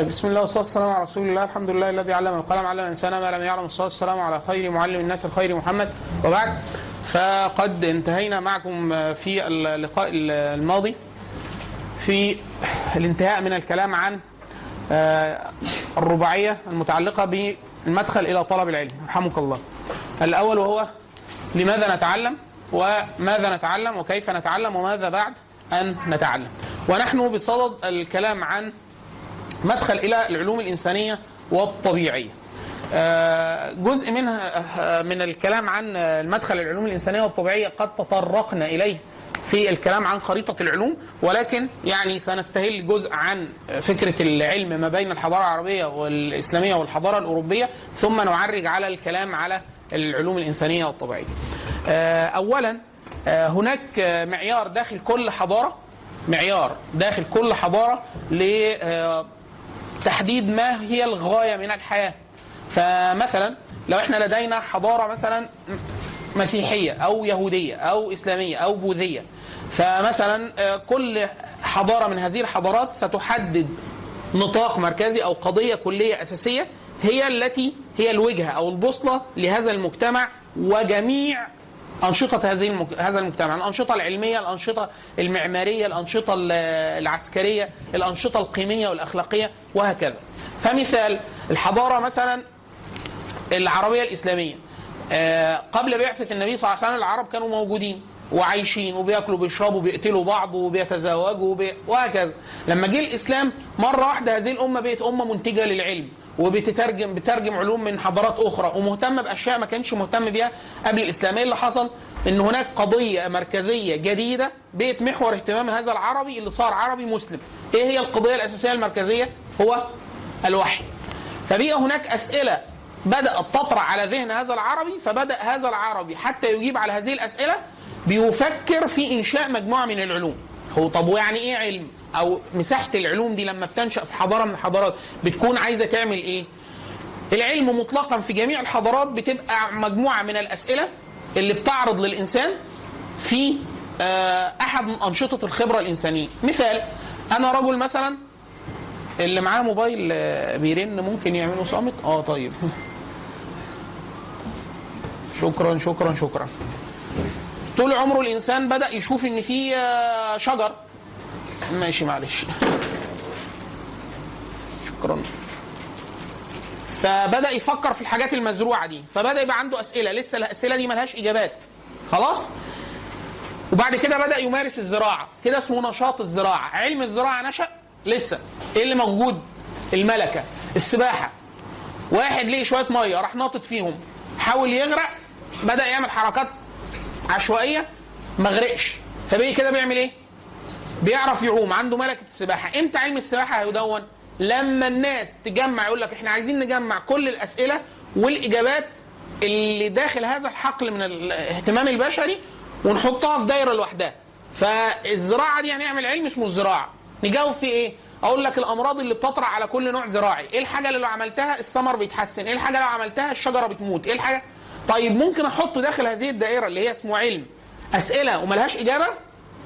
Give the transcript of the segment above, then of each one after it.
طيب بسم الله والصلاة والسلام على رسول الله. الحمد لله الذي علم القلم علم الإنسان ما لم يعلم. الصلاة والسلام على خير معلم الناس الخير محمد. وبعد فقد انتهينا معكم في اللقاء الماضي في الانتهاء من الكلام عن آه، الرباعية المتعلقة بالمدخل إلى طلب العلم. رحمك الله. الأول وهو لماذا نتعلم؟ وماذا نتعلم؟ وكيف نتعلم؟ وماذا بعد أن نتعلم. ونحن بصدد الكلام عن مدخل إلى العلوم الإنسانية والطبيعية. آه، جزء منها من الكلام عن المدخل العلوم الإنسانية والطبيعية قد تطرقنا إليه في الكلام عن خريطة العلوم ولكن يعني سنستهل جزء عن فكرة العلم ما بين الحضارة العربية والإسلامية والحضارة الأوروبية ثم نعرج على الكلام على العلوم الإنسانية والطبيعية. آه، اولا آه، هناك معيار داخل كل حضارة معيار داخل كل حضارة لتحديد ما هي الغاية من الحياة. فمثلا لو إحنا لدينا حضارة مثلا مسيحية أو يهودية أو إسلامية أو بوذية فمثلا كل حضارة من هذه الحضارات ستحدد نطاق مركزي أو قضية كلية أساسية هي التي هي الوجهة أو البوصلة لهذا المجتمع وجميع أنشطة هذه المك... هذا المجتمع، الأنشطة العلمية، الأنشطة المعمارية، الأنشطة العسكرية، الأنشطة القيمية والأخلاقية وهكذا. فمثال الحضارة مثلا العربية الإسلامية. قبل بعثة النبي صلى الله عليه وسلم العرب كانوا موجودين وعايشين وبياكلوا وبيشربوا وبيقتلوا بعض وبيتزوجوا وبي... وهكذا. لما جه الإسلام مرة واحدة هذه الأمة بقت أمة منتجة للعلم. وبتترجم بترجم علوم من حضارات أخرى ومهتمه بأشياء ما كانش مهتم بيها قبل الإسلام. إيه اللي حصل؟ إن هناك قضية مركزية جديدة بقت محور اهتمام هذا العربي اللي صار عربي مسلم. إيه هي القضية الأساسية المركزية؟ هو الوحي. فبقى هناك أسئلة بدأت تطرح على ذهن هذا العربي فبدأ هذا العربي حتى يجيب على هذه الأسئلة بيفكر في إنشاء مجموعة من العلوم. هو طب ويعني إيه علم؟ أو مساحة العلوم دي لما بتنشأ في حضارة من الحضارات بتكون عايزة تعمل إيه؟ العلم مطلقا في جميع الحضارات بتبقى مجموعة من الأسئلة اللي بتعرض للإنسان في أحد من أنشطة الخبرة الإنسانية. مثال أنا رجل مثلا اللي معاه موبايل بيرن ممكن يعملوا صامت آه طيب. شكرا شكرا شكرا. طول عمره الإنسان بدأ يشوف إن في شجر. ماشي معلش. شكرا. فبدأ يفكر في الحاجات المزروعة دي. فبدأ يبقى عنده أسئلة. لسه الأسئلة دي ملهاش إجابات. خلاص؟ وبعد كده بدأ يمارس الزراعة. كده اسمه نشاط الزراعة. علم الزراعة نشأ لسه. إيه اللي موجود؟ الملكة. السباحة. واحد ليه شوية مية. راح ناطط فيهم. حاول يغرق. بدأ يعمل حركات عشوائية ما غرقش فبقي كده بيعمل إيه بيعرف يعوم عنده ملكة السباحة إمتى علم السباحة هيدون لما الناس تجمع يقول لك إحنا عايزين نجمع كل الأسئلة والإجابات اللي داخل هذا الحقل من الاهتمام البشري ونحطها في دايرة لوحدها فالزراعة دي هنعمل علم اسمه الزراعة نجاوب في إيه؟ أقول لك الأمراض اللي بتطرح على كل نوع زراعي، إيه الحاجة اللي لو عملتها الثمر بيتحسن؟ إيه الحاجة لو عملتها الشجرة بتموت؟ إيه الحاجة؟ طيب ممكن أحط داخل هذه الدائرة اللي هي اسمه علم أسئلة وملهاش إجابة؟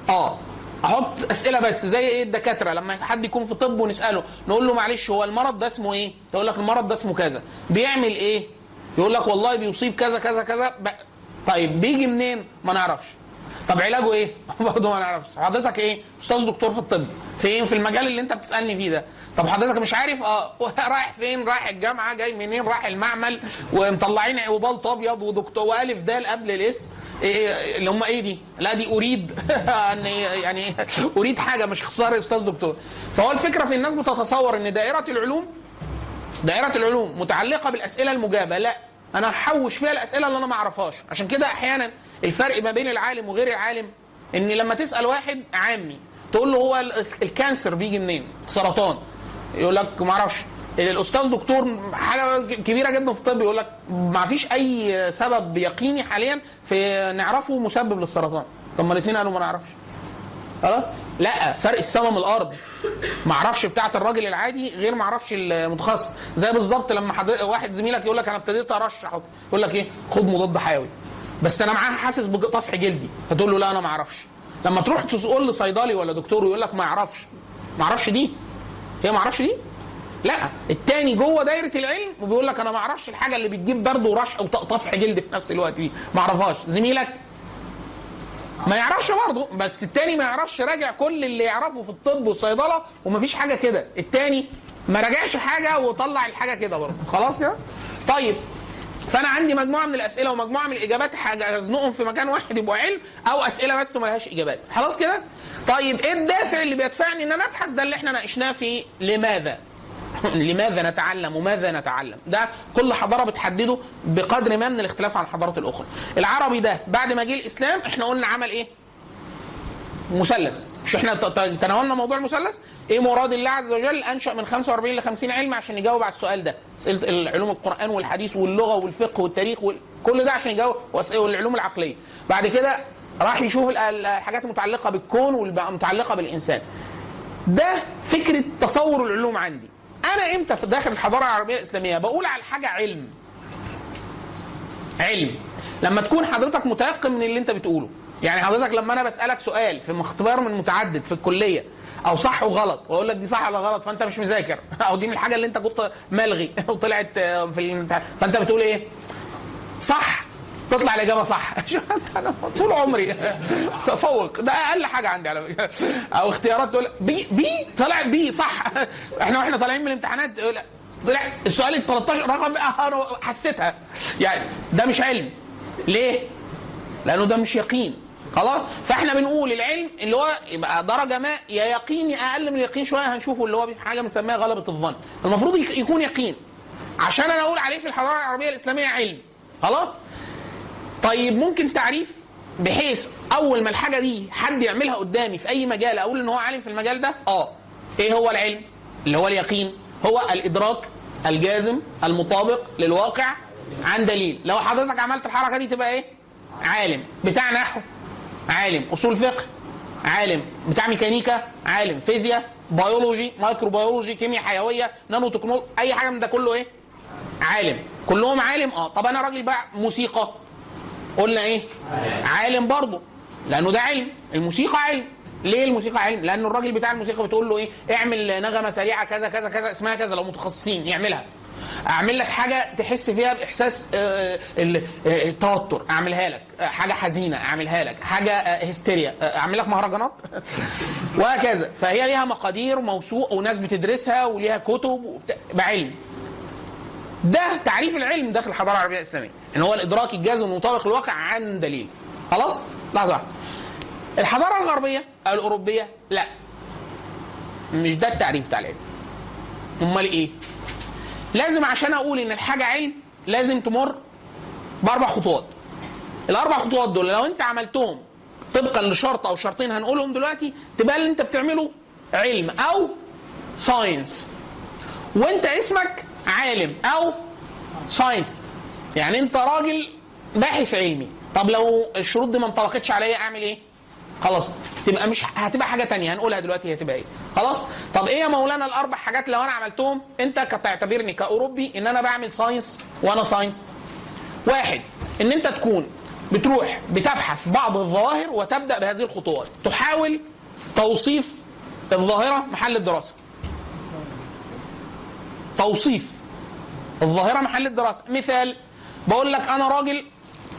آه أحط أسئلة بس زي إيه الدكاترة لما حد يكون في طب ونسأله نقول له معلش هو المرض ده اسمه إيه؟ يقول لك المرض ده اسمه كذا، بيعمل إيه؟ يقول لك والله بيصيب كذا كذا كذا ب... طيب بيجي منين؟ ما نعرفش. طب علاجه إيه؟ برضه ما نعرفش، حضرتك إيه؟ أستاذ دكتور في الطب، فين؟ في المجال اللي انت بتسألني فيه ده، طب حضرتك مش عارف؟ آه رايح فين؟ رايح الجامعة، جاي منين؟ رايح المعمل ومطلعين عوبالط أبيض ودكتور وألف دال قبل الاسم، إيه اللي هم إيه دي؟ لا دي أريد يعني أريد حاجة مش خسارة أستاذ دكتور. فهو الفكرة في الناس بتتصور إن دائرة العلوم دائرة العلوم متعلقة بالأسئلة المجابة، لا أنا هحوش فيها الأسئلة اللي أنا ما أعرفهاش عشان كده أحيانا الفرق ما بين العالم وغير العالم إن لما تسأل واحد عامي تقول له هو الكانسر بيجي منين؟ السرطان يقول لك ما أعرفش. الاستاذ دكتور حاجة كبيرة جدا في الطب يقول لك ما فيش أي سبب يقيني حاليا في نعرفه مسبب للسرطان. طب ما الاثنين قالوا ما نعرفش. خلاص؟ لا فرق السما من الأرض. ما أعرفش بتاعة الراجل العادي غير ما أعرفش المتخصص. زي بالظبط لما حد... واحد زميلك يقول لك أنا ابتديت أرشح. يقول لك إيه؟ خد مضاد حيوي. بس أنا معاه حاسس بطفح جلدي. فتقول له لا أنا ما أعرفش. لما تروح تقول لصيدلي ولا دكتور ويقول لك ما يعرفش ما أعرفش دي. هي ما أعرفش دي؟ لا التاني جوه دايرة العلم وبيقول لك أنا ما أعرفش الحاجة اللي بتجيب برد ورشح وطفح جلد في نفس الوقت دي. ما أعرفهاش. زميلك ما يعرفش برضه بس التاني ما يعرفش راجع كل اللي يعرفه في الطب والصيدلة ومفيش حاجة كده. التاني ما راجعش حاجة وطلع الحاجة كده برضه. خلاص كده طيب فانا عندي مجموعة من الأسئلة ومجموعة من الإجابات حاجة أزنقهم في مكان واحد يبقوا علم أو أسئلة بس ما لهاش إجابات. خلاص كده؟ طيب إيه الدافع اللي بيدفعني إن أنا أبحث؟ ده اللي إحنا ناقشناه في لماذا؟ لماذا نتعلم وماذا نتعلم؟ ده كل حضارة بتحدده بقدر ما من الاختلاف عن الحضارات الأخرى. العربي ده بعد ما جه الإسلام إحنا قلنا عمل إيه؟ مثلث. مش إحنا تناولنا موضوع المثلث؟ إيه مراد الله عز وجل أنشأ من 45 ل 50 علم عشان يجاوب على السؤال ده. اسئلة علوم القرآن والحديث واللغة والفقه والتاريخ وال... كل ده عشان يجاوب والعلوم العقلية. بعد كده راح يشوف ال- الحاجات المتعلقة بالكون والمتعلقه بالإنسان. ده فكرة تصور العلوم عندي. أنا إمتى في داخل الحضارة العربية الإسلامية بقول على حاجة علم. علم. لما تكون حضرتك متيقن من اللي أنت بتقوله. يعني حضرتك لما أنا بسألك سؤال في اختبار من متعدد في الكلية أو صح وغلط وأقول لك دي صح ولا غلط فأنت مش مذاكر. أو دي من الحاجة اللي أنت كنت ملغي وطلعت آه، في الامتحان. فأنت بتقول إيه؟ صح. تطلع الإجابة صح. طول عمري. تفوق. ده أقل حاجة عندي على فكرة. أو اختيارات تقول بي بي طلعت بي صح. إحنا وإحنا طالعين من الامتحانات طلع السؤال ال 13 رقم آه، أنا حسيتها. يعني ده مش علم. ليه؟ لأنه ده مش يقين. خلاص؟ فاحنا بنقول العلم اللي هو يبقى درجة ما يا يقين أقل من اليقين شوية هنشوفه اللي هو حاجة بنسميها غلبة الظن. المفروض يك- يكون يقين. عشان أنا أقول عليه في الحضارة العربية الإسلامية علم. خلاص؟ طيب ممكن تعريف بحيث أول ما الحاجة دي حد يعملها قدامي في أي مجال أقول إن هو عالم في المجال ده؟ آه. إيه هو العلم؟ اللي هو اليقين. هو الإدراك الجازم المطابق للواقع عن دليل. لو حضرتك عملت الحركة دي تبقى إيه؟ عالم. بتاع نحو. عالم اصول فقه عالم بتاع ميكانيكا عالم فيزياء biology microbiology كيمياء حيوية نانو تكنولوجي أي حاجة من ده كله إيه؟ عالم. كلهم عالم؟ آه. طب أنا راجل بقى موسيقى. قلنا إيه؟ عالم برضه. لأنه ده علم. الموسيقى علم. ليه الموسيقى علم؟ لأن الراجل بتاع الموسيقى بتقول له إيه؟ اعمل نغمة سريعة كذا كذا كذا اسمها كذا لو متخصصين يعملها. اعمل لك حاجة تحس فيها بإحساس آه، آه، التوتر اعملها لك. آه، حاجة حزينة اعملها لك. حاجة هستيريا. اعمل لك مهرجانات؟ وهكذا. فهي ليها مقادير وموسوق وناس بتدرسها وليها كتب بعلم. ده تعريف العلم داخل الحضارة العربية الإسلامية إن هو الإدراك الجازم المطابق للواقع عن دليل. خلاص؟ لحظة. الحضارة الغربية أو الأوروبية لا. مش ده التعريف بتاع العلم. أمال إيه؟ لازم عشان أقول ان الحاجة علم لازم تمر بأربع خطوات. الأربع خطوات دول لو انت عملتهم طبقا لشرط أو شرطين هنقولهم دلوقتي تبقى اللي انت بتعمله علم أو ساينس وانت اسمك عالم أو scientist يعني انت راجل باحث علمي. طب لو الشروط دي ما انطبقتش عليا اعمل إيه؟ خلاص. تبقى مش هتبقى حاجة تانية هنقولها دلوقتي هي تبقى إيه. خلاص؟ طب إيه يا مولانا الأربع حاجات لو أنا عملتهم؟ أنت كتعتبرني كأوروبي إن أنا بعمل science وأنا scientist واحد إن أنت تكون بتروح بتبحث بعض الظواهر وتبدأ بهذه الخطوات. تحاول توصيف الظاهرة محل الدراسة. توصيف الظاهرة محل الدراسة. مثال بقول لك أنا راجل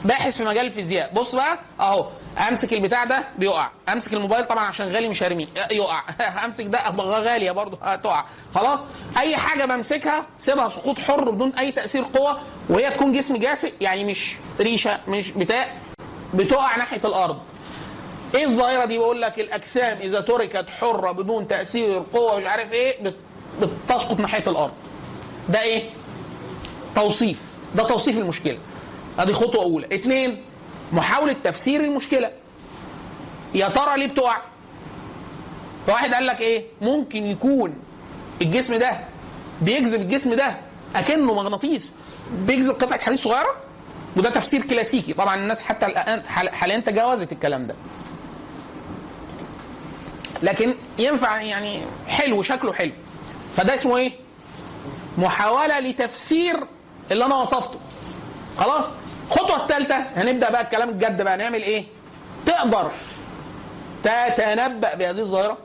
باحث في مجال الفيزياء. بص بقى اهو امسك البتاع ده بيقع. امسك الموبايل طبعا عشان غالي مش هرميه يقع. امسك ده غالية برضه هتقع. خلاص؟ أي حاجة بمسكها سيبها سقوط حر بدون أي تأثير قوة وهي تكون جسم جاسئ يعني مش ريشة مش بتاع بتقع ناحية الأرض. إيه الظاهرة دي؟ بقول لك الأجسام إذا تركت حره بدون تأثير قوة مش عارف إيه بت- بتسقط ناحية الأرض. ده إيه؟ توصيف. ده توصيف المشكلة. ادي خطوة اولى. اثنين محاولة تفسير المشكلة. يا ترى ليه بتقع؟ واحد قال لك إيه؟ ممكن يكون الجسم ده بيجذب الجسم ده اكنه مغناطيس. بيجذب قطعة حديد صغيرة؟ وده تفسير كلاسيكي. طبعا الناس حتى الآن حال- حاليا تجاوزت الكلام ده. لكن ينفع يعني حلو شكله حلو. فده اسمه إيه؟ محاولة لتفسير اللي أنا وصفته. خلاص؟ الخطوه الثالثة هنبدأ بقى الكلام الجد بقى نعمل إيه؟ تقدر تتنبأ بهذه الظاهرة.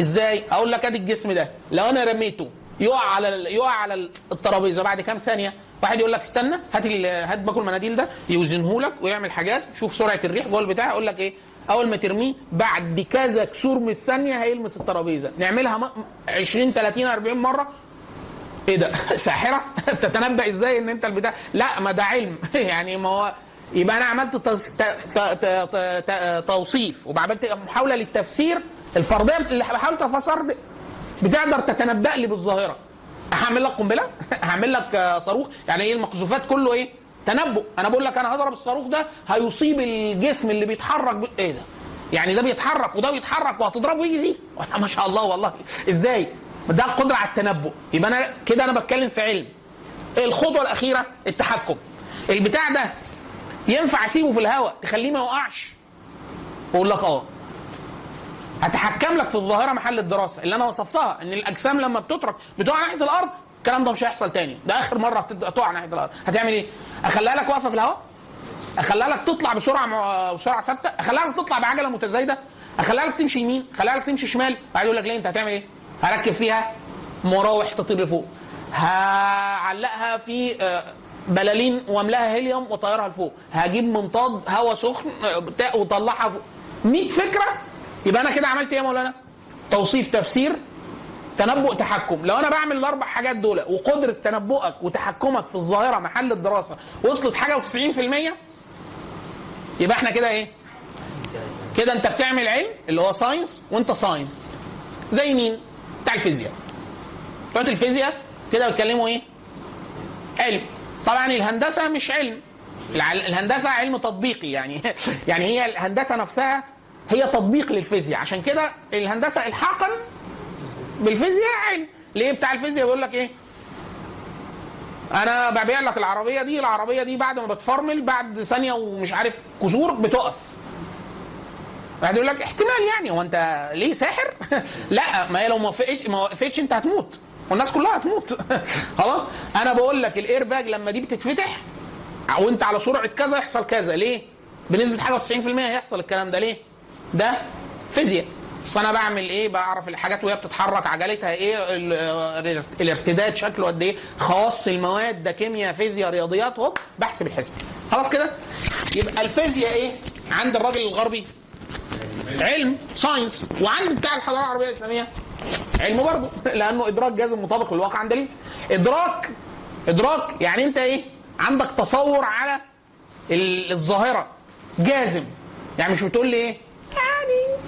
إزاي؟ أقول لك أدي الجسم ده لو أنا رميته يقع على يقع على الترابيزة بعد كام ثانية واحد يقول لك استنى هات هات باكل المناديل ده يوزنه لك ويعمل حاجات شوف سرعة الريح جوه البتاع يقول لك إيه؟ أول ما ترميه بعد كذا كسور من الثانية هيلمس الترابيزة. نعملها م- 20 30 40 مرة إيه ده؟ ساحرة؟ تتنبأ إزاي ان انت البتاع؟ لا ما ده علم. يعني ما هو يبقى أنا عملت. توصيف وعملت محاولة للتفسير الفرضيه اللي حاولت افسر بتقدر تتنبأ لي بالظاهرة. هعمل لك قنبلة؟ هعمل لك صاروخ. يعني إيه المقذوفات كله إيه؟ تنبؤ. أنا بقول لك أنا هضرب الصاروخ ده هيصيب الجسم اللي بيتحرك ب... إيه ده؟ يعني ده بيتحرك وده بيتحرك وهتضربه يجي ما شاء الله والله. إزاي؟ ده قدرة على التنبؤ. يبقى أنا كده أنا بتكلم في علم. الخطوة الأخيرة التحكم. البتاع ده ينفع أسيبه في الهواء تخليه ما يوقعش أقول لك أه. هتحكم لك في الظاهرة محل الدراسة. اللي أنا وصفتها إن الأجسام لما بتترك بتقع ناحية الأرض الكلام ده مش هيحصل تاني. ده آخر مرة هتد- تقع ناحية الأرض. هتعمل إيه؟ أخليها لك واقفة في الهواء؟ أخليها لك تطلع بسرعة مع- بسرعة ثابتة؟ أخليها لك تطلع بعجلة متزايدة؟ أخليها لك تمشي يمين؟ أخليها لك تمشي شمال؟ بعد يقول لك ليه؟ أنت هتعمل إيه؟ هركب فيها مراوح تطير لفوق. هعلقها في آه، بلالين واملاها هيليوم وطيرها لفوق. هجيب منطاد هواء سخن آه، وطلعها فوق. 100 فكرة؟ يبقى أنا كده عملت إيه يا مولانا؟ توصيف تفسير تنبؤ تحكم. لو أنا بعمل الأربع حاجات دول وقدرة تنبؤك وتحكمك في الظاهرة محل الدراسة وصلت حاجة و90% يبقى إحنا كده إيه؟ كده أنت بتعمل علم اللي هو science وأنت scientist زي مين؟ بتاع الفيزياء. بتوع الفيزياء كده بيتكلموا إيه؟ علم. طبعا الهندسة مش علم. الهندسة علم تطبيقي يعني. يعني هي الهندسة نفسها هي تطبيق للفيزياء. عشان كده الهندسة الحاقا بالفيزياء علم. ليه بتاع الفيزياء؟ بيقول لك إيه؟ أنا ببيع لك العربية دي العربية دي بعد ما بتفرمل بعد ثانية ومش عارف كسور بتقف. واحد يقول لك احتمال يعني هو أنت ليه ساحر؟ لا ما هي لو ما وقفتش ما وقفتش أنت هتموت. والناس كلها هتموت. خلاص؟ أنا بقول لك الاير باج لما دي بتتفتح وأنت على سرعة كذا يحصل كذا. ليه؟ بنسبة حاجة 90% هيحصل الكلام ده. ليه؟ ده فيزياء. بس أنا بعمل إيه؟ بعرف الحاجات وهي بتتحرك عجلتها إيه؟ ال- الارتداد شكله قد إيه؟ خواص المواد ده كيمياء فيزياء رياضيات هوب بحسب الحسب خلاص كده؟ يبقى الفيزياء إيه؟ عند الراجل الغربي علم science وعند بتاع الحضارة العربية الإسلامية. علم برضه. لأنه إدراك جازم مطابق للواقع عن دليل إدراك إدراك يعني أنت إيه؟ عندك تصور على ال- الظاهرة. جازم. يعني مش بتقول لي إيه؟ يعني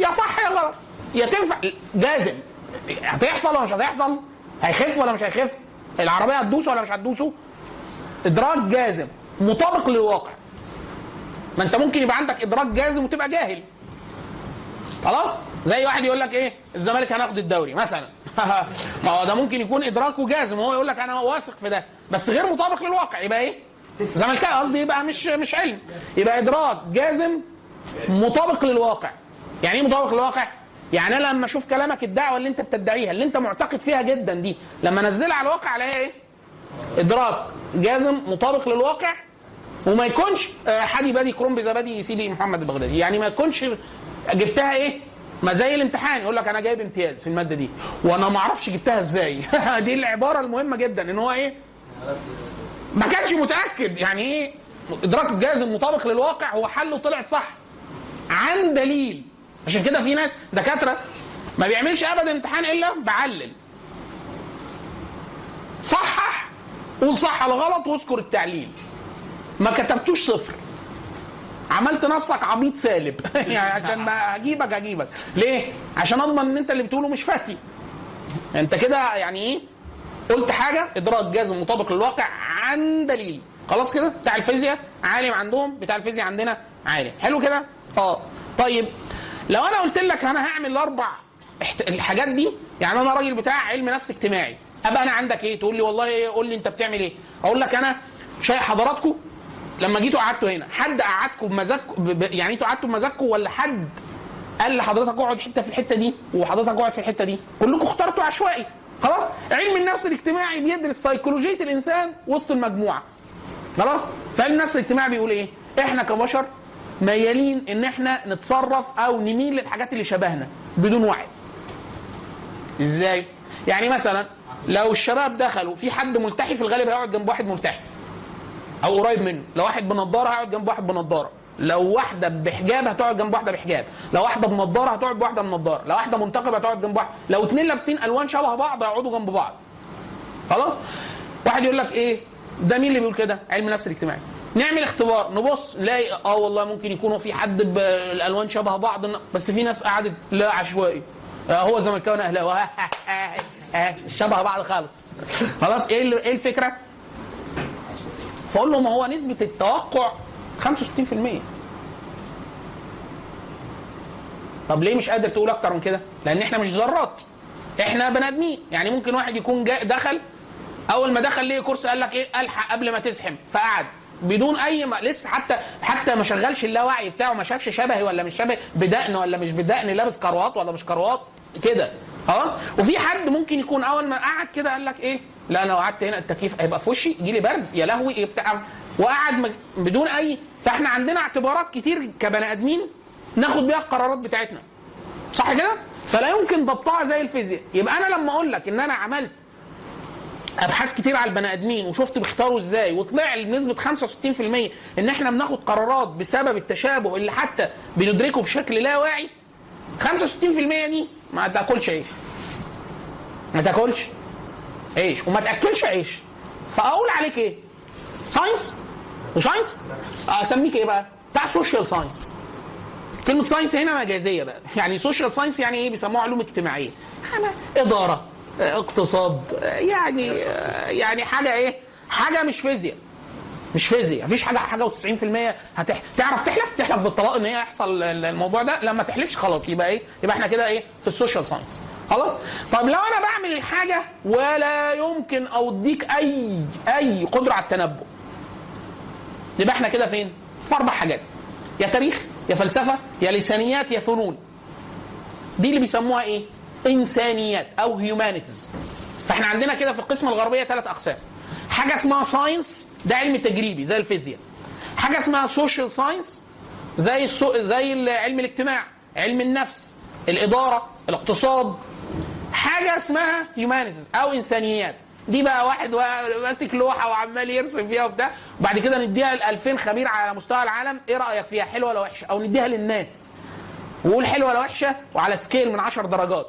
يا صح يا غلط. يا تنفع. جازم. هتحصل ولا مش هتحصل؟ هيخف ولا مش هيخف؟ العربية هتدوس ولا مش هتدوسه؟ إدراك جازم. مطابق للواقع. ما انت ممكن يبقى عندك إدراك جازم وتبقى جاهل. خلاص؟ زي واحد يقول لك إيه؟ الزمالك هناخد الدوري مثلا. ما هو ده ممكن يكون إدراكه جازم وهو يقول لك أنا واثق في ده. بس غير مطابق للواقع. يبقى إيه؟ زملكاوي. قصدي يبقى مش مش علم. يبقى إدراك جازم مطابق للواقع. يعني إيه مطابق للواقع؟ يعني أنا لما أشوف كلامك الدعوة اللي أنت بتدعيها اللي أنت معتقد فيها جدا دي لما أنزلها على الواقع الاقيها إيه؟ إدراك جازم مطابق للواقع وما يكونش آه، حدي بادي كرومبي زبادي سيدي محمد البغدادي. يعني ما يكونش جبتها إيه؟ ما زي الامتحان. يقول لك أنا جايب امتياز في المادة دي. وأنا ما أعرفش جبتها إزاي. دي العبارة المهمة جدا. إن هو إيه؟ ما كانش متأكد. يعني إيه؟ إدراك جازم مطابق للواقع هو حله طلعت صح. عن دليل. عشان كده في ناس دكاترة ما بيعملش ابدا امتحان إلا بعلل. صحح. قول صح ولا غلط واذكر التعليل. ما كتبتوش صفر. عملت نفسك عبيط سالب. يعني عشان ما أجيبك أجيبك. ليه؟ عشان أضمن إن أنت اللي بتقوله مش فتي أنت كده يعني إيه؟ قلت حاجة إدراك جازم مطابق للواقع عن دليل. خلاص كده؟ بتاع الفيزياء عالم عندهم بتاع الفيزياء عندنا عالم. حلو كده؟ آه. طيب لو أنا قلت لك أنا هعمل الاربع الحاجات دي يعني أنا راجل بتاع علم نفس اجتماعي. أبقى أنا عندك إيه؟ تقول لي والله إيه؟ قول لي أنت بتعمل إيه؟ أقول لك أنا شايف حضراتكم لما جيتوا قعدتوا هنا حد قعدكم بمزاجكم يعني أنتوا قعدتوا بمزاجكم ولا حد قال لحضرتك اقعد حتة في الحتة دي وحضرتك اقعد في الحتة دي؟ كلكم اخترتوا عشوائي خلاص؟ علم النفس الاجتماعي بيدرس سيكولوجيه الإنسان وسط المجموعة خلاص؟ فعلم النفس الاجتماعي بيقول إيه؟ إحنا كبشر ميالين إن إحنا نتصرف أو نميل للحاجات اللي شبهنا بدون وعي. إزاي؟ يعني مثلا لو الشباب دخلوا في حد ملتحي في الغالب هيقعد جنب واحد ملتحي. أو قريب منه. لو واحد بنضارة هيقعد جنب واحد بنضارة. لو واحدة بحجاب هتقعد جنب واحدة بحجاب. لو واحدة بنضارة هتقعد بواحده بنضارة. لو واحدة منتقبة هتقعد جنب واحدة لو اتنين لابسين ألوان شبه بعض هيقعدوا جنب بعض. خلاص؟ واحد يقول لك إيه؟ ده مين اللي بيقول كده؟ علم النفس الاجتماعي. نعمل اختبار. نبص نلاقي آه والله ممكن يكونوا في حد بالالوان شبه بعض. بس في ناس قعدت لا عشوائي. آه هو زملكاوي أهلاوي. شبه بعض خالص. خلاص؟ إيه إيه الفكرة؟ فاقول له ما هو نسبة التوقع 65% طب ليه مش قادر تقول أكتر من كده؟ لأن إحنا مش ذرات. إحنا بني آدمين. يعني ممكن واحد يكون دخل أول ما دخل ليه كورس قال لك إيه؟ ألحق قبل ما تزحم. فقعد. بدون أي ما لسه حتى حتى ما شغلش اللاوعي بتاعه ما شافش شبهي ولا مش شبهي بدقن ولا مش بدقن لابس كروات ولا مش كروات. كده. أه؟ وفي حد ممكن يكون أول ما قعد كده قال لك إيه؟ لا أنا قعدت هنا التكييف هيبقى في وشي؟ يجي لي برد يا لهوي إيه بتاع؟ وقعد بدون أي فإحنا عندنا اعتبارات كتير كبني آدمين ناخد بيها القرارات بتاعتنا. صح كده؟ فلا يمكن ضبطها زي الفيزياء. يبقى أنا لما أقول لك إن أنا عملت أبحاث كتير على البني آدمين وشفت بيختاروا إزاي وطلع بنسبة 65% إن إحنا بناخد قرارات بسبب التشابه اللي حتى بندركه بشكل لا واعي 65% دي ما تأكلش عيش ما تأكلش. عيش وما تأكلش عيش فأقول عليك إيه؟ science و science أسميك إيه بقى؟ بتاع social science كلمة science هنا مجازية بقى، يعني social science يعني إيه؟ بيسموها علوم اجتماعية. أنا- إدارة، آه، اقتصاد، يعني يعني حاجة إيه؟ حاجة مش فيزياء. مش فيزياء، مفيش حاجة حاجة و90% هتح... تعرف تحلف؟ تحلف بالطلاق إن هي يحصل ال- الموضوع ده، لما تحلفش خلاص يبقى إيه؟ يبقى إحنا كده إيه؟ في ال social science. خلاص؟ طب لو أنا بعمل الحاجة ولا يمكن أوديك أي أي قدرة على التنبؤ. يبقى إحنا كده فين؟ في أربع حاجات. يا تاريخ يا فلسفة يا لسانيات يا فنون دي اللي بيسموها إيه إنسانيات أو humanities فإحنا عندنا كده في القسمة الغربية ثلاث أقسام حاجة اسمها science ده علم تجريبي زي الفيزياء حاجة اسمها social science زي السو... زي علم الاجتماع علم النفس الإدارة الاقتصاد حاجة اسمها humanities أو إنسانيات. دي بقى واحد ماسك لوحة وعمال يرسم فيها وبتاع. وبعد كده نديها ل 2000 خبير على مستوى العالم. إيه رأيك فيها؟ حلوة ولا وحشة؟ أو نديها للناس. وقول حلوة ولا وحشة وعلى سكيل من 10 درجات.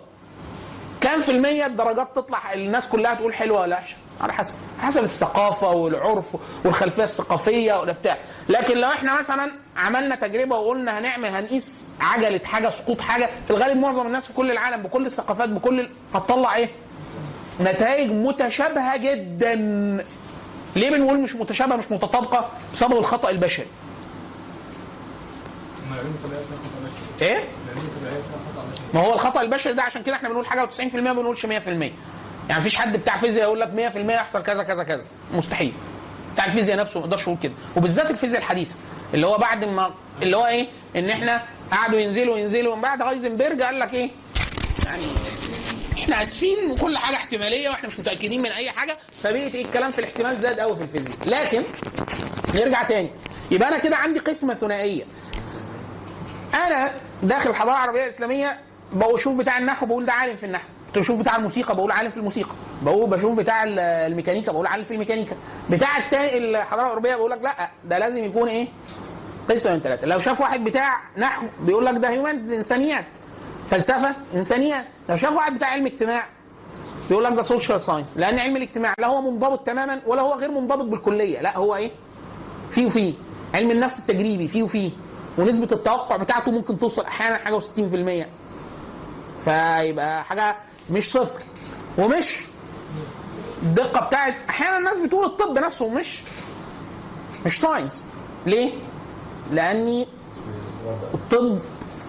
كام في المية الدرجات تطلع الناس كلها تقول حلوة ولا وحشة على حسب حسب الثقافة والعرف والخلفية الثقافية ولا بتاع لكن لو إحنا مثلا عملنا تجربة وقلنا هنعمل هنقيس عجلة حاجة سقوط حاجة في الغالب معظم الناس في كل العالم بكل الثقافات بكل ال- هتطلع إيه؟ نتائج متشابهة جدا ليه بنقول مش متشابهة مش متطابقة؟ بسبب الخطأ البشري ما العلوم الطبيعية فيها خطأ بشري إيه؟ ما هو الخطأ البشري ده عشان كده إحنا بنقول حاجة و90% ما بنقولش 100% يعني مفيش حد بتاع فيزياء يقول لك 100% يحصل كذا كذا كذا. مستحيل. بتاع الفيزياء نفسه ما يقدرش يقول كده. وبالذات الفيزياء الحديثه اللي هو بعد ما اللي هو إيه؟ إن إحنا قعدوا ينزلوا ينزلوا. من بعد هايزنبرج قال لك إيه؟ يعني إحنا آسفين وكل حاجة احتمالية وإحنا مش متأكدين من أي حاجة. فبقيت إيه؟ الكلام في الاحتمال زاد قوي في الفيزياء. لكن نرجع تاني. يبقى أنا كده عندي قسمة ثنائية. أنا داخل الحضارة العربية الإسلامية بشوف بتاع النحو بقول ده عالم في النحو. بشوف بتاع الموسيقى بقول عالم في الموسيقى. بقول بشوف بتاع ال- الميكانيكا بقول عالم في الميكانيكا. بتاع التاني الحضارة الاوروبيه بقول لك لا ده لازم يكون إيه؟ قسم من ثلاثة لو شاف واحد بتاع نحو بيقول لك ده human إنسانيات. فلسفة إنسانيات. لو شاف واحد بتاع علم اجتماع بيقول لك ده social science لأن علم الاجتماع لا هو منضبط تماما ولا هو غير منضبط بالكلية. لا هو إيه؟ فيه وفيه. علم النفس التجريبي فيه وفيه. ونسبة التوقع بتاعته ممكن توصل أحيانا حاجة و60% فيبقى حاجة مش صفر. ومش الدقة بتاعت أحيانا الناس بتقول الطب نفسه مش مش ساينس ليه؟ لأني الطب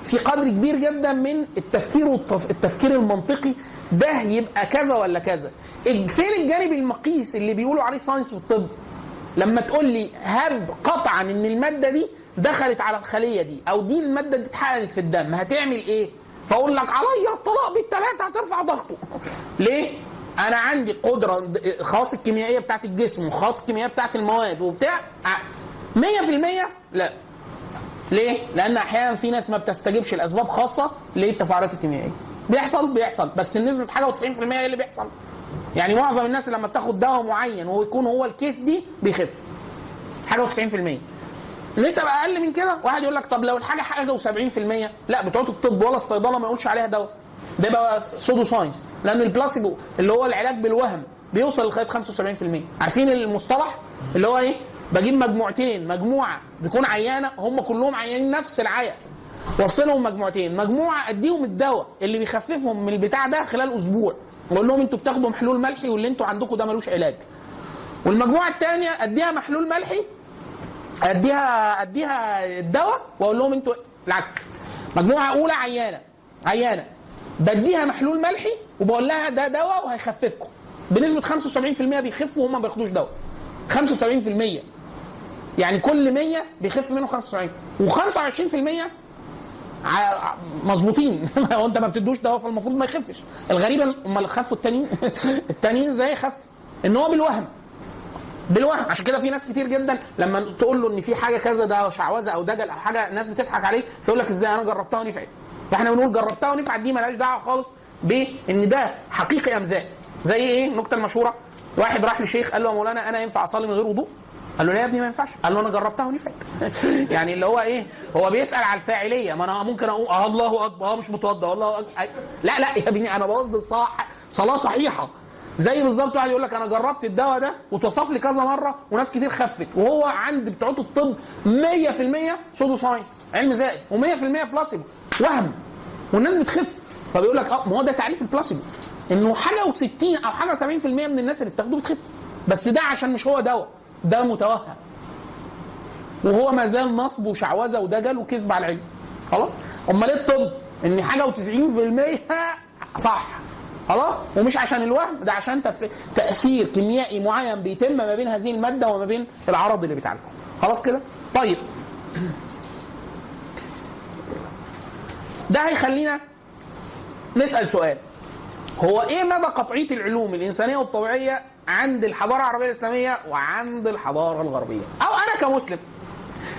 في قدر كبير جدا من التفكير. التفكير المنطقي. ده يبقى كذا ولا كذا. فين الجانب المقيس اللي بيقولوا عليه ساينس في الطب؟ لما تقول لي هب قطعا إن المادة دي دخلت على الخلية دي أو دي المادة دي اتحقنت في الدم هتعمل إيه فأقول لك عليا الطلاق بالثلاثه هترفع ضغطه ليه أنا عندي قدرة خواص الكيميائية بتاعت الجسم وخواص الكيميائية بتاعت المواد وبتاع ع- 100% لا ليه؟ لأن أحيانا في ناس ما بتستجيبش لأسباب خاصة للتفاعلات الكيميائية. بيحصل بيحصل بس النسبة حاجة و90% إيه اللي بيحصل؟ يعني معظم الناس لما بتاخد دواء معين ويكون هو الكيس دي بيخف حاجة و90% نسب أقل من كده؟ واحد يقول لك طب لو الحاجة حاجة و70% لا بتوع الطب ولا الصيدلة ما يقولش عليها دواء ده بقى pseudo science لأن البلاسيبو اللي هو العلاج بالوهم بيوصل لغاية 75% عارفين المصطلح؟ اللي هو إيه؟ بجيب مجموعتين مجموعة بيكون عيانة هم كلهم عيانين نفس العيا. وافصلهم مجموعتين مجموعة أديهم الدواء اللي بيخففهم من البتاع ده خلال أسبوع. واقول لهم أنتوا بتاخدوا محلول ملحي واللي أنتوا عندكم ده ملوش علاج. والمجموعة الثانية أديها محلول ملحي اديها أديها الدواء وأقول لهم أنتوا العكس. مجموعة أولى عيانة. عيانة. بديها محلول ملحي وبقول لها ده دواء وهيخففكم. بنسبة 75% بيخفوا وهم ما بياخدوش دواء. 75% يعني كل 100 بيخف منه 75 و25% ع- مظبوطين. هو أنت ما بتدوش دواء فالمفروض ما يخفش. الغريبه امال خفوا التانيين. التانيين إزاي خف إن هو بالوهم. بالوهم. عشان كده في ناس كتير جدا لما تقول له إن في حاجة كذا ده شعوذة أو دجل أو حاجة الناس بتضحك عليه فيقول لك إزاي؟ أنا جربتها ونفعت. فاحنا بنقول جربتها ونفعت دي مالهاش دعوة خالص بإن ده حقيقي أم ذات. زي إيه؟ النكتة المشهورة. واحد راح لشيخ قال له يا مولانا أنا ينفع أصلي من غير وضوء؟ قال له لا يا ابني ما ينفعش. قال له أنا جربتها ونفعت. يعني اللي هو إيه؟ هو بيسأل على الفاعلية. ما أنا ممكن أقول آه الله أكبر. آه مش متوضأ. والله أكبر. لا لا يا ابني أنا بقصد صح صلاة صحيحة. زي بالظبط واحد يقول لك أنا جربت الدواء ده وتوصف لي كذا مرة وناس كتير خفت. وهو عند بتوع الطب 100% pseudo science علم زائد و100% بلاسيبو وهم. والناس بتخف. فبيقول لك آه ما هو ده تعريف البلاسيبو إنه حاجة و60 أو حاجة 70% من الناس اللي بتاخده بتخف. بس ده عشان مش هو دواء ده متوهم. وهو ما زال نصب وشعوذة ودجل وكذب على العلم. خلاص؟ أمال إيه الطب إن حاجة و90% صح. خلاص؟ ومش عشان الوهم ده عشان. تأثير كيميائي معين بيتم ما بين هذه المادة وما بين العرض اللي بيتعالجه خلاص كده؟ طيب. ده هيخلينا نسأل سؤال. هو إيه مدى قطعية العلوم الإنسانية والطبيعية عند الحضارة العربية الإسلامية وعند الحضارة الغربية؟ أو أنا كمسلم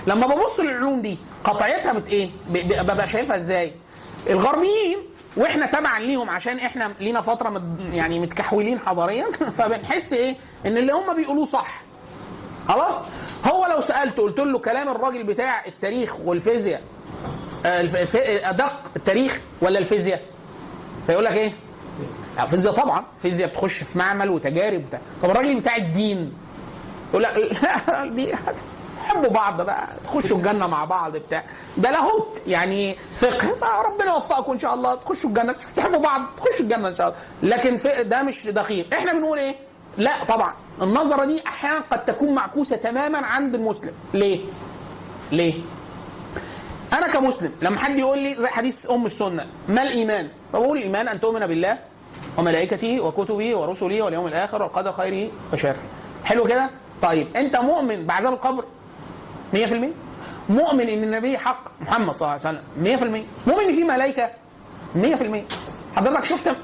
لما ببص للعلوم دي قطعيتها بت إيه؟ ببقى شايفها إزاي؟ الغربيين وإحنا تبعا ليهم عشان إحنا لينا فترة مد يعني متكحولين حضاريا. فبنحس إيه؟ إن اللي هم بيقولوه صح. خلاص؟ هو لو سألته قلت له كلام الراجل بتاع التاريخ والفيزياء آه، أدق التاريخ ولا الفيزياء؟ فيقول لك إيه؟ لا، الفيزياء طبعا. الفيزياء بتخش في معمل وتجارب بتاع طب الراجل بتاع الدين يقول لك لا دي حبوا بعض بقى تخشوا الجنة مع بعض بتاع. ده لاهوت يعني فقه. ربنا يوفقكم إن شاء الله. تخشوا الجنة تحبوا بعض تخشوا الجنة إن شاء الله. لكن ده مش دقيق. إحنا بنقول إيه؟ لا طبعا. النظرة دي أحيانا قد تكون معكوسة تماما عند المسلم. ليه؟ ليه؟ أنا كمسلم لما حد يقول لي زي حديث أم السنة ما الإيمان؟ فبقول الإيمان أن تؤمن بالله وملائكته وكتبه ورسله واليوم الآخر والقدر خيره وشره. حلو كده؟ طيب أنت مؤمن بعذاب القبر؟ 100% مؤمن إن النبي حق محمد صلى الله عليه وسلم 100% مؤمن ان في ملائكة 100% حضرتك شفت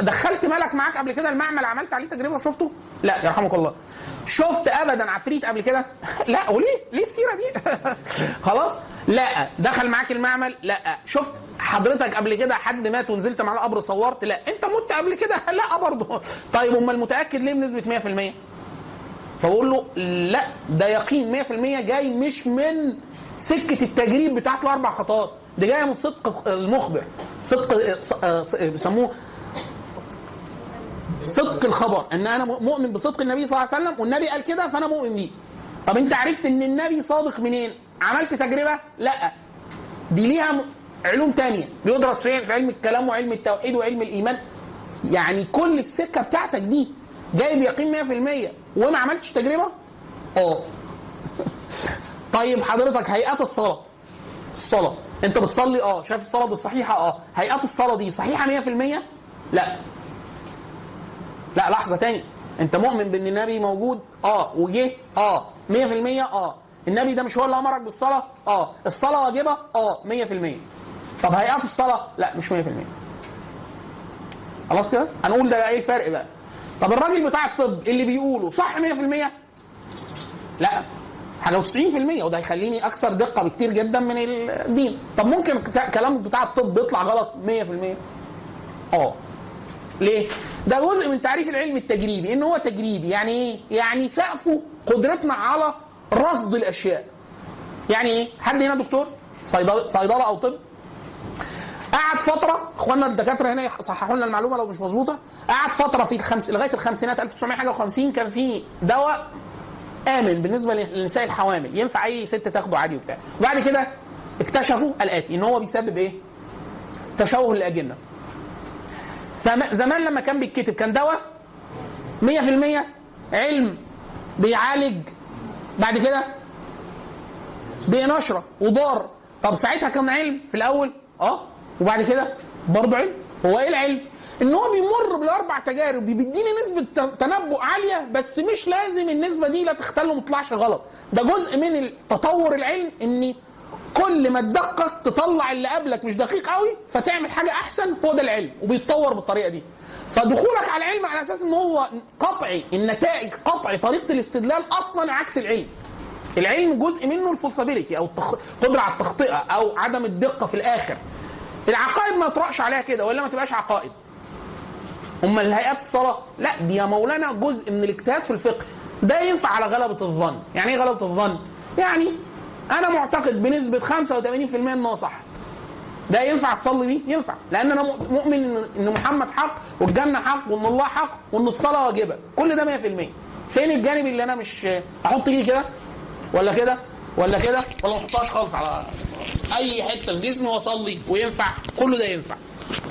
دخلت ملك معاك قبل كده المعمل عملت عليه تجربة وشفته؟ لا يرحمك الله. شفت ابدا عفريت قبل كده؟ لا وليه؟ ليه السيرة دي؟ خلاص؟ لا دخل معاك المعمل؟ لا شفت حضرتك قبل كده حد مات ونزلت مع القبر صورت؟ لا انت مت قبل كده؟ لا برضه. طيب أمال متأكد ليه بنسبة 100%؟ فبقول له لا ده يقين 100% جاي مش من سكة التجريب بتاعت الأربع خطوات دي جاية من صدق المخبر صدق ص- بيسموه صدق الخبر إن أنا مؤمن بصدق النبي صلى الله عليه وسلم والنبي قال كده فأنا مؤمن بيه. طب أنت عرفت إن النبي صادق منين؟ عملت تجربة؟ لا. دي ليها علوم تانية. بيدرس في علم الكلام وعلم التوحيد وعلم الإيمان. يعني كل السكة بتاعتك دي جايب يقين 100% وما عملتش تجربة؟ آه. طيب حضرتك هيئات الصلاة. الصلاة. انت بتصلي آه. شايف الصلاة دي صحيحه آه. هيئات الصلاة دي صحيحة 100% لا. لا لحظة تاني. انت مؤمن بإن النبي موجود؟ آه. وجه؟ آه. 100% آه. النبي ده مش هو اللي أمرك بالصلاة؟ آه. الصلاة واجبة؟ آه. 100% طب هيئات الصلاة؟ لا مش 100% خلاص كده؟ هنقول ده بقى إيه الفرق بقى؟ طب الراجل بتاع الطب اللي بيقوله صح 100% لا. حاجة 90% وده هيخليني أكثر دقة بكتير جدا من الدين. طب ممكن كلام بتاع الطب يطلع غلط 100% آه. ليه؟ ده جزء من تعريف العلم التجريبي إن هو تجريبي. يعني إيه؟ يعني سقفه قدرتنا على رصد الأشياء. يعني إيه؟ حد هنا دكتور؟ صيدله صيدلة أو طب؟ قعد فترة إخواننا الدكاترة هنا يصححوا لنا المعلومة لو مش مظبوطة. قعد فترة في الخمس لغاية الخمسينات 1950 كان في دواء آمن بالنسبة للنساء الحوامل. ينفع أي ست تاخده عادي وبتاع. وبعد كده اكتشفوا الآتي إن هو بيسبب إيه؟ تشوه الاجنه زمان لما كان بيتكتب كان دواء 100% علم بيعالج بعد كده بنشره وضار. طب ساعتها كان علم في الأول؟ آه. وبعد كده برضه علم. هو إيه العلم؟ إن هو بيمر بالأربع تجارب بيديني نسبة تنبؤ عالية بس مش لازم النسبة دي لا تختل وما تطلعش غلط. ده جزء من التطور العلم إن كل ما تدقق تطلع اللي قبلك مش دقيق قوي فتعمل حاجة أحسن هو ده العلم وبيتطور بالطريقة دي. فدخولك على العلم على أساس إن هو قطعي النتائج قطعي طريقة الاستدلال أصلا عكس العلم. العلم جزء منه الفلسفابيلتي أو التخ... قدرة على التخطئة أو عدم الدقة في الآخر. العقائد ما يطرقش عليها كده ولا ما تبقاش عقائد. هم الهيئات الصلاة؟ لا دي يا مولانا جزء من الاجتهاد في الفقه. ده ينفع على غلبة الظن. يعني إيه غلبة الظن؟ يعني أنا معتقد بنسبة 85% إنه صح. ده ينفع تصلي بيه؟ ينفع. لأن أنا مؤمن ان محمد حق والجنة حق وإن الله حق وإن الصلاة واجبة. كل ده 100% فين الجانب اللي أنا مش أحط ليه كده؟ ولا كده؟ ولا كده؟ ولا ما احطهاش خالص على أي حتة في جسمي وأصلي وينفع كله ده ينفع.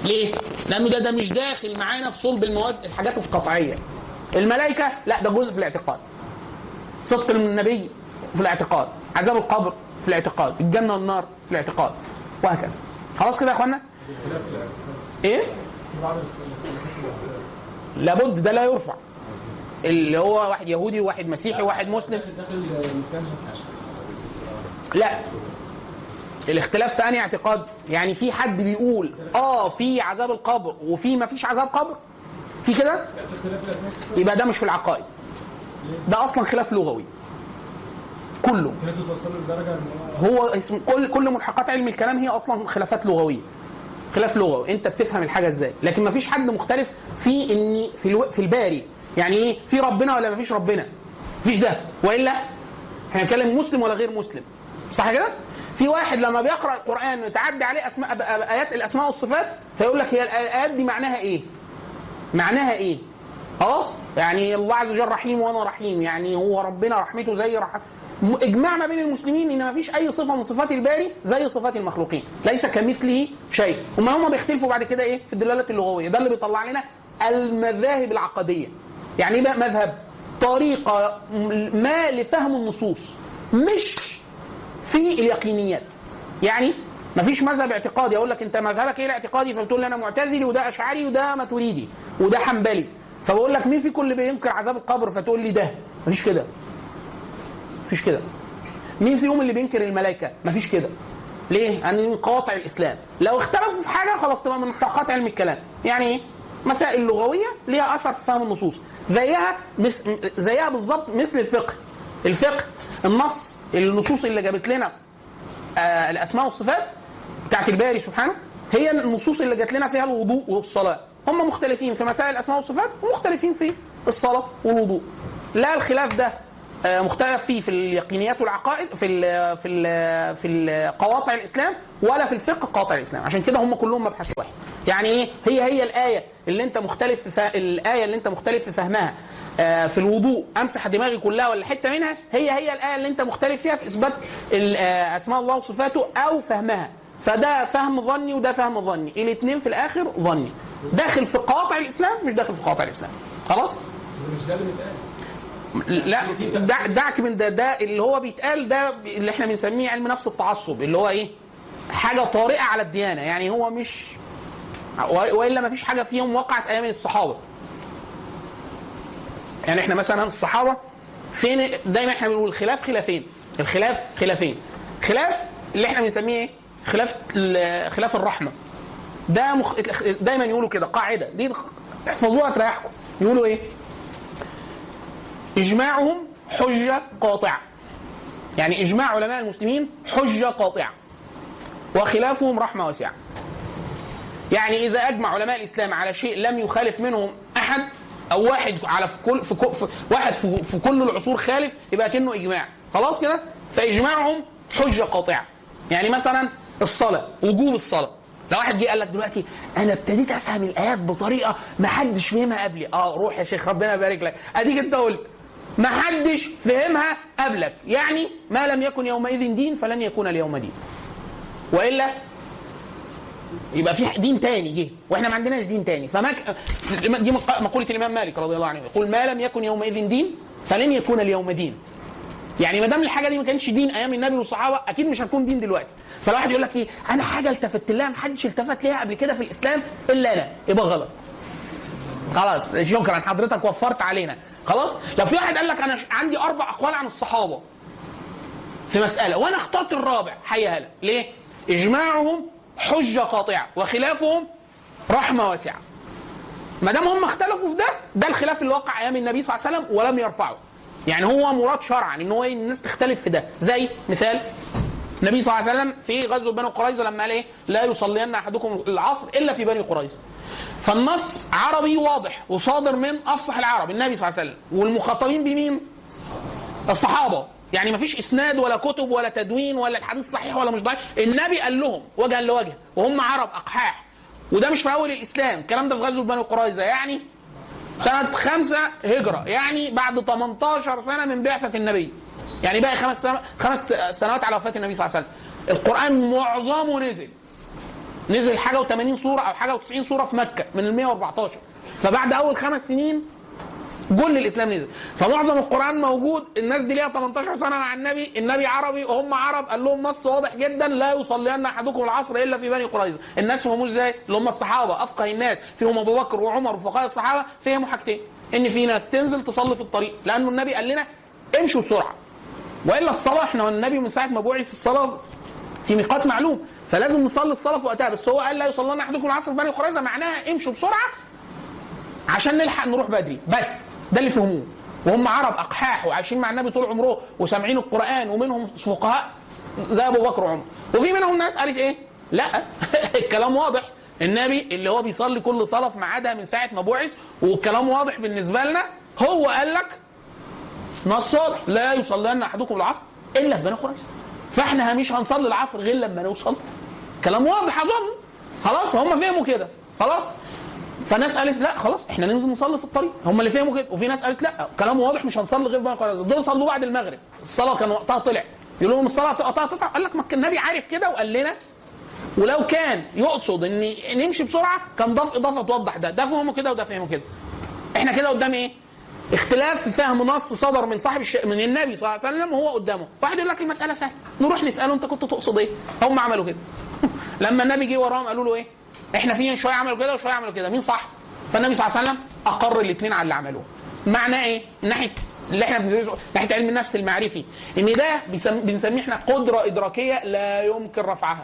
ليه؟ لأنه ده ده مش داخل معانا في صلب المواد الحاجات القطعية. الملائكة لا ده جزء في الاعتقاد. صدق النبي في الاعتقاد. عذاب القبر في الاعتقاد. الجنة والنار في الاعتقاد. وهكذا. خلاص كده يا إخوانا؟ إيه؟ لابد ده لا يرفع. اللي هو واحد يهودي وواحد مسيحي وواحد مسلم داخل الاسلام ما ينفعش لا. الاختلاف في أنهي اعتقاد؟ يعني في حد بيقول آه في عذاب القبر وفي ما فيش عذاب قبر؟ في كده؟ يبقى ده مش في العقائد. ده أصلا خلاف لغوي. كله. هو اسم كل كل ملحقات علم الكلام هي أصلا خلافات لغوية. خلاف لغوي. أنت بتفهم الحاجة إزاي؟ لكن ما فيش حد مختلف في ان في ألو... في الباري. يعني إيه؟ في ربنا ولا ما فيش ربنا؟ مفيش ده. وإلا إحنا هنتكلم مسلم ولا غير مسلم؟ صح كده؟ في واحد لما بيقرأ القرآن وتعدي عليه اسماء آيات الأسماء والصفات فيقول لك هي الآيات دي معناها إيه؟ معناها إيه؟ خلاص؟ يعني الله عز وجل رحيم وأنا رحيم يعني هو ربنا رحمته زي رح... م- إجماع ما بين المسلمين إن ما فيش أي صفة من صفات الباري زي صفات المخلوقين ليس كمثله شيء. امال هم بيختلفوا بعد كده إيه؟ في الدلاله اللغوية. ده اللي بيطلع لنا المذاهب العقدية. يعني إيه بقى؟ مذهب طريقة ما لفهم النصوص. مش في اليقينيات. يعني مفيش مذهب اعتقادي أقول لك انت مذهبك إيه؟ الاعتقادي فبتقول لي أنا معتزلي وده أشعري وده ماتريدي وده حنبلي. فبقول لك مين فيكم اللي بينكر عذاب القبر فتقول لي ده. مفيش كده. مفيش كده. مين فيهم اللي بينكر الملائكة؟ مفيش كده. ليه؟ لأن من قواطع الإسلام. لو اختلفوا في حاجة خلاص تبقى من محتقات علم الكلام. يعني إيه؟ مسائل لغوية ليها أثر في فهم النصوص. زيها مس... زيها بالظبط مثل الفقه. الفقه النص النصوص اللي جابت لنا آه الأسماء والصفات بتاعت الباري سبحانه هي النصوص اللي جات لنا فيها الوضوء والصلاة. هم مختلفين في مسائل الأسماء والصفات ومختلفين في الصلاة والوضوء. لا الخلاف ده مختلف فيه في اليقينيات والعقائد في ال في ال في قواطع الإسلام ولا في الفقه قواطع الإسلام. عشان كده هم كلهم مبحث واحد. يعني إيه؟ هي هي الآية اللي أنت مختلف في. الآية اللي أنت مختلف في فهمها آه، في الوضوء أمسح دماغي كلها ولا حتة منها هي هي الآية اللي أنت مختلف فيها في إثبات آه، أسماء الله وصفاته أو فهمها. فده فهم ظني وده فهم ظني. الاثنين في الآخر ظني. داخل في قواطع الإسلام مش داخل في قواطع الإسلام. خلاص؟ مش ده لا دع دعك من ده ده اللي هو بيتقال ده اللي إحنا بنسميه علم نفس التعصب اللي هو إيه حاجة طارئة على الديانة يعني هو مش وإلا ما فيش حاجة فيهم وقعت أيام الصحابة. يعني إحنا مثلا الصحابة فين دايما إحنا بنقول الخلاف خلافين الخلاف خلافين. خلاف اللي إحنا بنسميه إيه خلاف خلاف الرحمة. ده مخ... دايما يقولوا كده قاعدة دي احفظوها تريحكم يقولوا إيه إجماعهم حجة قاطعة. يعني إجماع علماء المسلمين حجة قاطعة. وخلافهم رحمة واسعة. يعني إذا أجمع علماء الإسلام على شيء لم يخالف منهم أح- أحد أو واحد على في كل في, كل في واحد في, في كل العصور خالف يبقى كأنه إجماع. خلاص كده؟ فإجماعهم حجة قاطعة. يعني مثلا الصلاة وجوب الصلاة. لو واحد جه قال لك دلوقتي أنا ابتديت أفهم الآيات بطريقة ما حدش فهمها قبلي. آه روح يا شيخ ربنا يبارك لك. أديك أنت قلت ما حدش فهمها قبلك. يعني ما لم يكن يومئذ دين فلن يكون اليوم دين. وإلا يبقى في دين تاني جه. وإحنا ما عندناش دين تاني. فما. دي مق- مقولة الإمام مالك رضي الله عنه. يقول ما لم يكن يومئذ دين فلن يكون اليوم دين. يعني ما دام الحاجة دي ما كانتش دين أيام النبي والصحابة أكيد مش هتكون دين دلوقتي. فالواحد يقول لك إيه؟ أنا حاجة التفت لها ما حدش التفت ليها قبل كده في الإسلام إلا أنا. يبقى غلط. خلاص شكرا. حضرتك وفرت علينا. خلاص؟ لو في واحد قال لك أنا عندي أربع أقوال عن الصحابة في مسألة وأنا اخترت الرابع حيها لك ليه؟ إجماعهم حجة قاطعه وخلافهم رحمة واسعة. ما دام هم اختلفوا في ده ده الخلاف اللي وقع أيام النبي صلى الله عليه وسلم ولم يرفعه. يعني هو مراد شرعا إن هو الناس تختلف في ده. زي مثال النبي صلى الله عليه وسلم في غزوة بني قريظة لما قال إيه؟ لا يصلين أحدكم العصر إلا في بني قريظة. فالنص عربي واضح وصادر من أفصح العرب النبي صلى الله عليه وسلم. والمخاطبين بمين؟ الصحابة. يعني ما فيش إسناد ولا كتب ولا تدوين ولا الحديث صحيح ولا مش ضعيف النبي قال لهم وجها لوجه وهم عرب أقحاح. وده مش في أول الإسلام. الكلام ده في غزوة بني قريظة. يعني سنة خمسة هجرة. يعني بعد 18 سنة من بعثة النبي. يعني باقي خمس سنة خمس سنوات على وفاة النبي صلى الله عليه وسلم. القرآن معظمه نزل. نزل حاجة و80 سورة أو حاجة و90 سورة في مكة من ال 114 فبعد أول خمس سنين كل الإسلام نزل. فمعظم القرآن موجود. الناس دي ليها 18 سنة مع النبي. النبي عربي وهم عرب. قال لهم نص واضح جدا لا يصلين أحدكم العصر إلا في بني قريظة. الناس فهموه إزاي؟ اللي هم الصحابه أفقه الناس. فيهم أبو بكر وعمر وفقهاء الصحابة. فهموا حاجتين. إن في ناس تنزل تصلي في الطريق. لأنه النبي قال لنا امشوا بسرعة. وإلا الصلاة إحنا النبي من ساعة ما بعث الصلاة في ميقات معلوم فلازم نصلي الصلاة في وقتها بس هو قال لا يصلين أحدكم العصر في بني قريظه معناها امشوا بسرعة عشان نلحق نروح بدري. بس ده اللي فهموه. وهم عرب أقحاح وعايشين مع النبي طول عمره وسامعين القرآن ومنهم فقهاء زي أبو بكر وعمر. وفي منهم ناس قالت إيه؟ لا الكلام واضح. النبي اللي هو بيصلي كل صلاة في ميعادها من ساعة ما بعث والكلام واضح بالنسبة لنا هو قال لك نص واضح لا يصلين أحدكم العصر إلا في بني قريظه فإحنا مش هنصلي العصر غير لما نوصل. كلام واضح أظن. خلاص هم فهموا كده. خلاص. فناس قالت لا خلاص إحنا ننزل نصلي في الطريق. هم اللي فهموا كده. وفي ناس قالت لا كلام واضح مش هنصلي غير بني قريظه دول صلوا بعد المغرب. الصلاة كان وقتها طلع. يقول لهم الصلاة وقتها تطلع قال لك ما كان النبي عارف كده وقال لنا ولو كان يقصد ان نمشي بسرعة كان ضاف إضافة توضح ده. ده فهموا كده وده فهموا كده. إحنا كده قدام إيه؟ اختلاف في فهم نص صدر من صاحب الش... من النبي صلى الله عليه وسلم وهو قدامه. واحد يقول لك المسألة سهلة. نروح نسأله انت كنت تقصد إيه؟ هم عملوا كده. لما النبي جه وراهم قالوا له إيه؟ إحنا في شوية عملوا كده وشوية عملوا كده. مين صح؟ فالنبي صلى الله عليه وسلم أقر الاثنين على اللي عملوه. معناه إيه؟ ناحية اللي إحنا بندرسه ناحية علم النفس المعرفي ان ده. بنسميه إحنا قدرة إدراكية لا يمكن رفعها.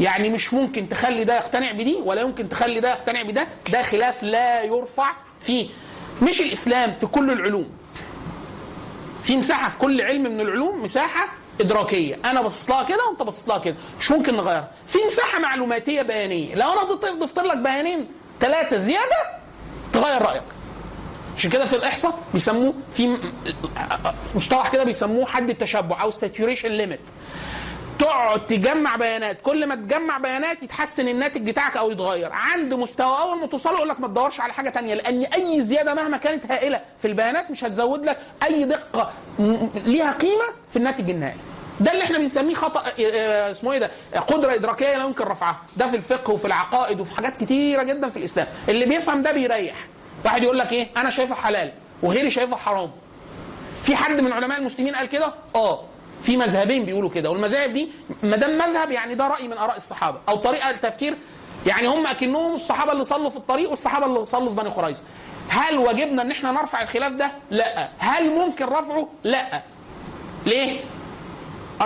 يعني مش ممكن تخلي ده يقتنع بدي ولا يمكن تخلي ده يقتنع بده. ده خلاف لا يرفع فيه مش الإسلام في كل العلوم. في مساحة في كل علم من العلوم مساحة إدراكية. أنا باصص لها كده وأنت باصص لها كده. مش ممكن نغيرها. في مساحة معلوماتية بيانية. لو أنا ضفت لك بيانين ثلاثة زيادة تغير رأيك. عشان كده في الإحصاء بيسموه في مصطلح كده بيسموه حد التشبع أو saturation limit تقعد تجمع بيانات. كل ما تجمع بيانات يتحسن الناتج بتاعك أو يتغير. عند مستوى أول ما توصله يقول لك ما تدورش على حاجة تانية لأن أي زيادة مهما كانت هائلة في البيانات مش هتزود لك أي دقة ليها قيمة في الناتج النهائي. ده اللي إحنا بنسميه خطأ آه، اسمه إيه ده؟ قدرة إدراكية لا يمكن رفعها. ده في الفقه وفي العقائد وفي حاجات كتيرة جدا في الإسلام. اللي بيفهم ده بيريح. واحد يقول لك إيه؟ أنا شايفه حلال وغيري شايفه حرام. في حد من علماء المسلمين قال كده؟ آه. في مذهبين بيقولوا كده والمذاهب دي ما دام مذهب يعني ده رأي من آراء الصحابة أو طريقة التفكير يعني هم أكنهم الصحابة اللي صلوا في الطريق والصحابة اللي صلوا في بني قريظه هل واجبنا إن إحنا نرفع الخلاف ده؟ لا هل ممكن رفعه؟ لا ليه؟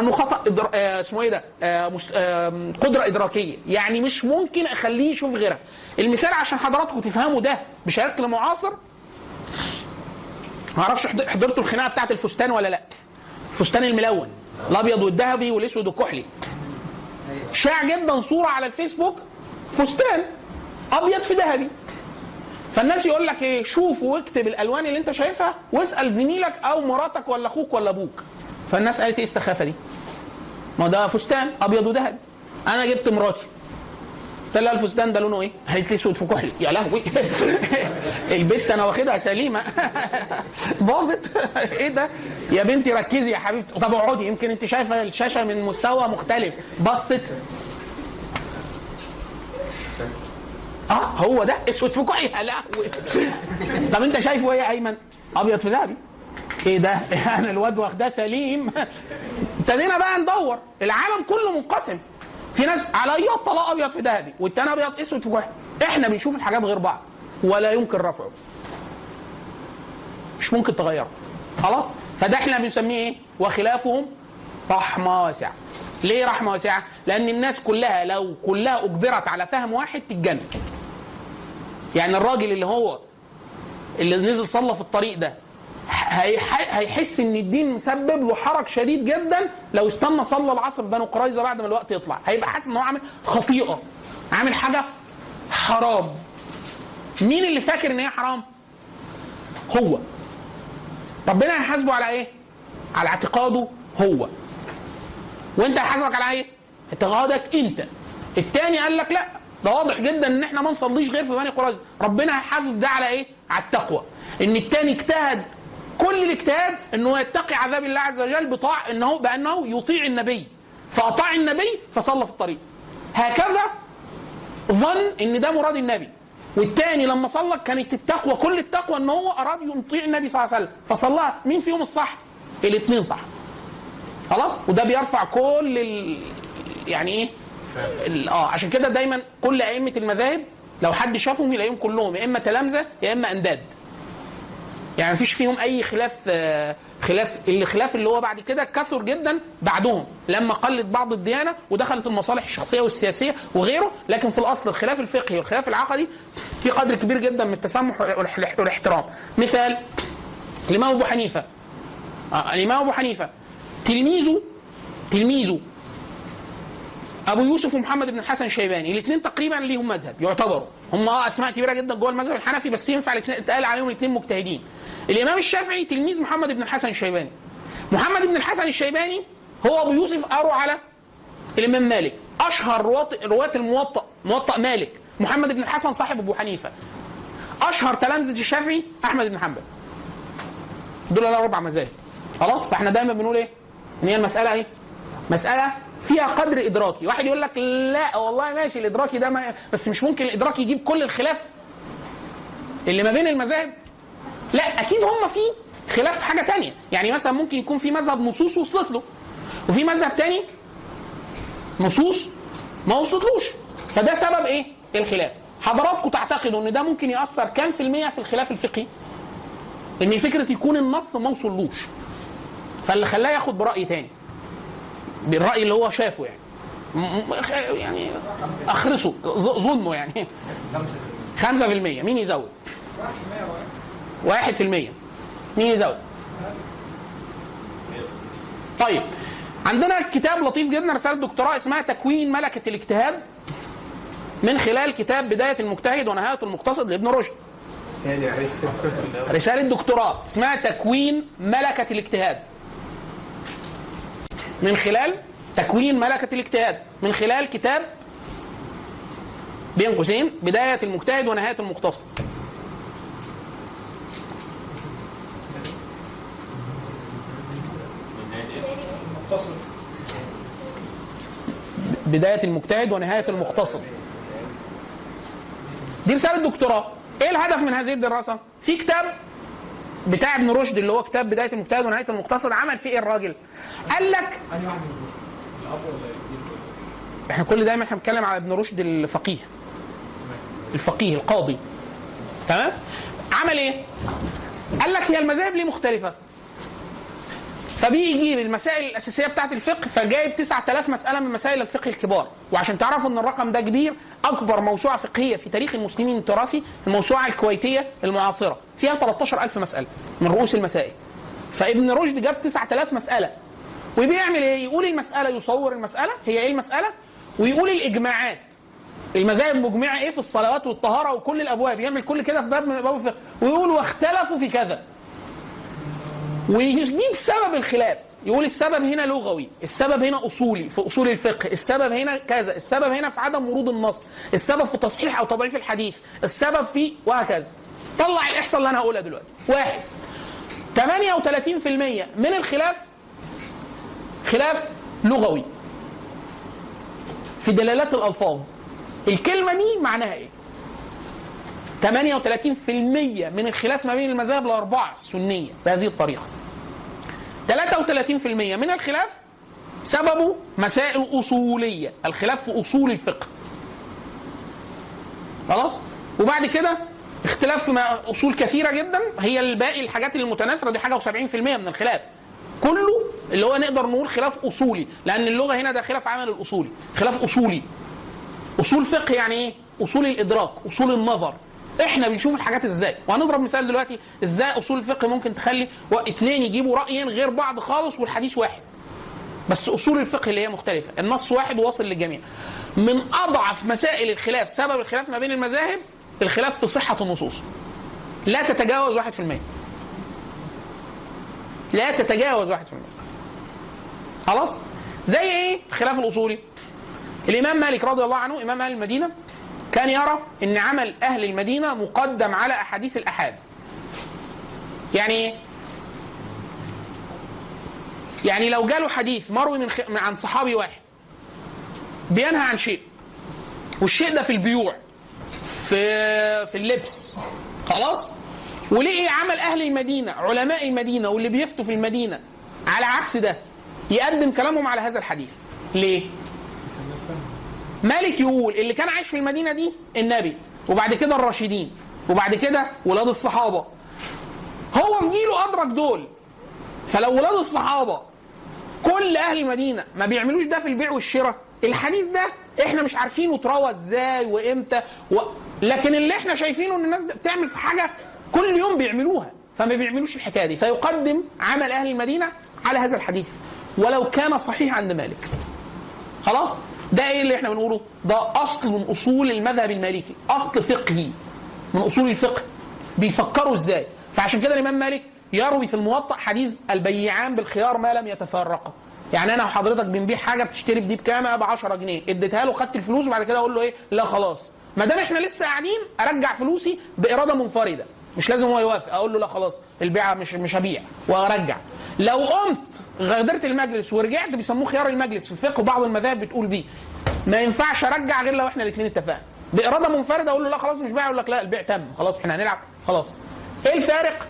أنه خطأ إدر... آه اسمه إيه ده؟ آه مس... آه قدرة إدراكية، يعني مش ممكن أخليه يشوف غيرها. المثال عشان حضراتكم تفهموا ده بشكل معاصر ما أعرفش حض- حضرتوا الخناقة بتاعت الفستان ولا لا؟ الفستان الملون الأبيض والذهبي والأسود والكحلي. شاع جدا صورة على الفيسبوك فستان أبيض في ذهبي. فالناس يقول لك إيه شوف واكتب الألوان اللي أنت شايفها واسأل زميلك أو مراتك ولا أخوك ولا أبوك فالناس قالت إيه السخافة دي ما ده فستان أبيض وذهبي أنا جبت مراتي لها الفستان ده لونه إيه؟ قالت لي اسود. في كحلي يا لهوي. البت أنا واخدها سليمة. باظت. إيه ده؟ يا بنتي ركزي يا حبيبتي. طب اقعدي. يمكن انت شايفة الشاشة من مستوى مختلف. بصت. آه هو ده؟ اسود في كحلي يا لهوي. طب انت شايفه إيه يا ايمن؟ ابيض في ذهبي. إيه ده؟ أنا الواد واخداه سليم. ابتدينا بقى ندور. العالم كله منقسم. في ناس على ايات طلاق أبيض في ذهبي والتاني أبيض أسود في كحلي إحنا بنشوف الحاجات غير بعض ولا يمكن رفعه. مش ممكن تغيره. خلاص؟ فده إحنا بنسميه إيه؟ وخلافهم رحمة واسعة. ليه رحمة واسعة؟ لأن الناس كلها لو كلها أجبرت على فهم واحد تتجنن يعني الراجل اللي هو اللي نزل صلى في الطريق ده هيحس إن الدين مسبب له حرج شديد جدا لو استنى صلى العصر بنو قريظة بعد ما الوقت يطلع. هيبقى حاسس إن هو عامل خطيئة عامل حاجة حرام. مين اللي فاكر إن هي حرام؟ هو. ربنا هيحاسبه على إيه؟ على اعتقاده هو. وأنت هيحاسبك على إيه؟ اعتقادك أنت. التاني قال لك لا. ده واضح جدا إن إحنا ما نصليش غير في بني قريظة. ربنا هيحاسب ده على إيه؟ على التقوى. إن التاني اجتهد كل الاجتهاد إنه يتقي عذاب الله عز وجل بطاع انه بأنه يطيع النبي. فأطاع النبي فصلى في الطريق. هكذا ظن إن ده مراد النبي. والتاني لما صلى كانت التقوى كل التقوى إن هو أراد يطيع النبي صلى الله عليه وسلم. فصلى. مين فيهم الصح؟ الاثنين صح. خلاص؟ وده بيرفع كل ال... يعني إيه؟ آه عشان كده دايما كل أئمة المذاهب لو حد شافهم يلاقيهم كلهم. يا إما تلامذة يا إما أنداد. يعني مفيش فيهم أي خلاف آه، خلاف. الخلاف اللي هو بعد كده كثر جدا بعدهم. لما قلت بعض الديانة ودخلت المصالح الشخصية والسياسية وغيره لكن في الأصل الخلاف الفقهي والخلاف العقدي في قدر كبير جدا من التسامح والإح- والإحترام. مثال الإمام أبو حنيفة. آه الإمام أبو حنيفة. تلميذه تلميذه أبو يوسف ومحمد بن الحسن الشيباني الاثنين تقريبا ليهم مذهب يعتبروا. هم آه أسماء كبيرة جدا جوه المذهب الحنفي بس ينفع يتقال عليهم الاثنين مجتهدين. الإمام الشافعي تلميذ محمد بن الحسن الشيباني محمد بن الحسن الشيباني هو أبو يوسف قروا على الإمام مالك. أشهر رواة الموطأ موطأ مالك. محمد بن الحسن صاحب أبو حنيفة. أشهر تلامذة الشافعي أحمد بن حنبل. دول له ربع مذاهب. خلاص؟ فإحنا دايما بنقول إيه؟ إن هي المسألة إيه؟ مسألة فيها قدر إدراكي. واحد يقول لك لا والله ماشي الإدراكي ده ما بس مش ممكن الادراكي يجيب كل الخلاف اللي ما بين المذاهب. لا أكيد هم في خلاف في حاجة تانية. يعني مثلا ممكن يكون في مذهب نصوص وصلت له وفي مذهب تاني نصوص ما وصلتلوش. فده سبب إيه؟ الخلاف. حضراتكم تعتقدوا إن ده ممكن يأثر كام في المية في الخلاف الفقهي؟ إن فكرة يكون النص ما وصلوش. فاللي خلاه ياخد برأي تاني. بالرأي اللي هو شافه يعني. يعني أخرسه ظنه يعني. 5% مين يزود؟ 1% مين يزود؟ طيب عندنا كتاب لطيف جدا رسالة دكتوراه اسمها تكوين ملكة الاجتهاد من خلال كتاب بداية المجتهد ونهاية المقتصد لابن رشد. رسالة دكتوراه اسمها تكوين ملكة الاجتهاد. من خلال تكوين ملكة الاجتهاد من خلال كتاب بين قوسين بداية المجتهد ونهاية المقتصد. بداية المجتهد ونهاية المقتصد. دي رسالة دكتوراه إيه الهدف من هذه الدراسة؟ في كتاب بتاع ابن رشد اللي هو كتاب بداية المجتهد ونهاية المقتصد عمل فيه إيه الراجل؟ قال لك؟ إحنا كل دايما إحنا بنتكلم على ابن رشد الفقيه. الفقيه القاضي. تمام؟ عمل إيه؟ قال لك هي المذاهب ليه مختلفة؟ فبيجي يجيب المسائل الأساسية بتاعة الفقه فجايب 9000 مسألة من مسائل الفقه الكبار. وعشان تعرفوا إن الرقم ده كبير أكبر موسوعة فقهية في تاريخ المسلمين التراثي الموسوعة الكويتية المعاصرة. فيها 13000 مسألة من رؤوس المسائل. فابن رشد جاب 9000 مسألة. وبيعمل إيه؟ يقول المسألة يصور المسألة. هي إيه المسألة؟ ويقول الإجماعات. المذاهب مجمعة إيه في الصلوات والطهارة وكل الأبواب. يعمل كل كده في باب من ابواب ويقول واختلفوا في كذا. ويجيب سبب الخلاف. يقول السبب هنا لغوي السبب هنا أصولي في أصول الفقه السبب هنا كذا السبب هنا في عدم ورود النص السبب في تصحيح أو تضعيف الحديث السبب في وهكذا. طلع الإحصاء اللي أنا هقولها دلوقتي. واحد. 38% من الخلاف خلاف لغوي. في دلالات الألفاظ. الكلمة دي معناها إيه؟ 38% من الخلاف ما بين المذاهب الأربعة السنية بهذه الطريقة. 33% من الخلاف؟ سببه مسائل أصولية. الخلاف في أصول الفقه. خلاص؟ وبعد كده اختلاف في أصول كثيرة جدا. هي الباقي الحاجات المتناثره دي حاجة و70% من الخلاف. كله اللي هو نقدر نقول خلاف أصولي. لأن اللغة هنا ده خلاف عمل الأصولي. خلاف أصولي. أصول فقه يعني إيه؟ أصول الإدراك. أصول النظر. إحنا بنشوف الحاجات إزاي. وهنضرب مثال دلوقتي إزاي اصول الفقه ممكن تخلي اتنين يجيبوا رأيين غير بعض خالص والحديث واحد. بس اصول الفقه اللي هي مختلفة. النص واحد وواصل للجميع. من أضعف مسائل الخلاف سبب الخلاف ما بين المذاهب الخلاف في صحة النصوص. لا تتجاوز 1% لا تتجاوز 1% خلاص؟ زي إيه؟ الخلاف الأصولي. الإمام مالك رضي الله عنه إمام أهل المدينة كان يرى إن عمل أهل المدينة مقدم على أحاديث الأحاد. يعني إيه يعني لو جاله حديث مروي من, خ... من عن صحابي واحد بينهى عن شيء والشيء ده في البيوع في في اللبس خلاص؟ ولقي عمل أهل المدينة علماء المدينة واللي بيفتوا في المدينة على عكس ده يقدم كلامهم على هذا الحديث. ليه؟ مالك يقول اللي كان عايش في المدينة دي النبي وبعد كده الراشدين وبعد كده ولاد الصحابة. هو في جيله أدرك دول. فلو ولاد الصحابة كل أهل المدينة ما بيعملوش ده في البيع والشراء الحديث ده إحنا مش عارفينه اتروى إزاي وإمتى و... لكن اللي إحنا شايفينه إن الناس بتعمل في حاجة كل يوم بيعملوها فما بيعملوش الحكاية دي. فيقدم عمل أهل المدينة على هذا الحديث. ولو كان صحيح عند مالك. خلاص؟ ده إيه اللي إحنا بنقوله؟ ده اصل من اصول المذهب المالكي اصل فقهي. من اصول الفقه. بيفكروا إزاي؟ فعشان كده الإمام مالك يروي في الموطأ حديث البيعان بالخيار ما لم يتفرقا يعني أنا وحضرتك بنبيع حاجة بتشتري في دي بكام ب 10 جنيه. اديتها له خدت الفلوس وبعد كده أقول له إيه؟ لا خلاص. ما دام إحنا لسه قاعدين أرجع فلوسي بإرادة منفردة. مش لازم هو يوافق. أقول له لا خلاص البيعة مش مش هبيع وأرجع. لو قمت غادرت المجلس ورجعت بيسموه خيار المجلس في الفقه وبعض المذاهب بتقول بيه. ما ينفعش أرجع غير لو إحنا الاثنين اتفقنا. بإرادة منفردة أقول له لا خلاص مش بايع يقول لك لا البيع تم خلاص إحنا هنلعب خلاص. إيه الفارق؟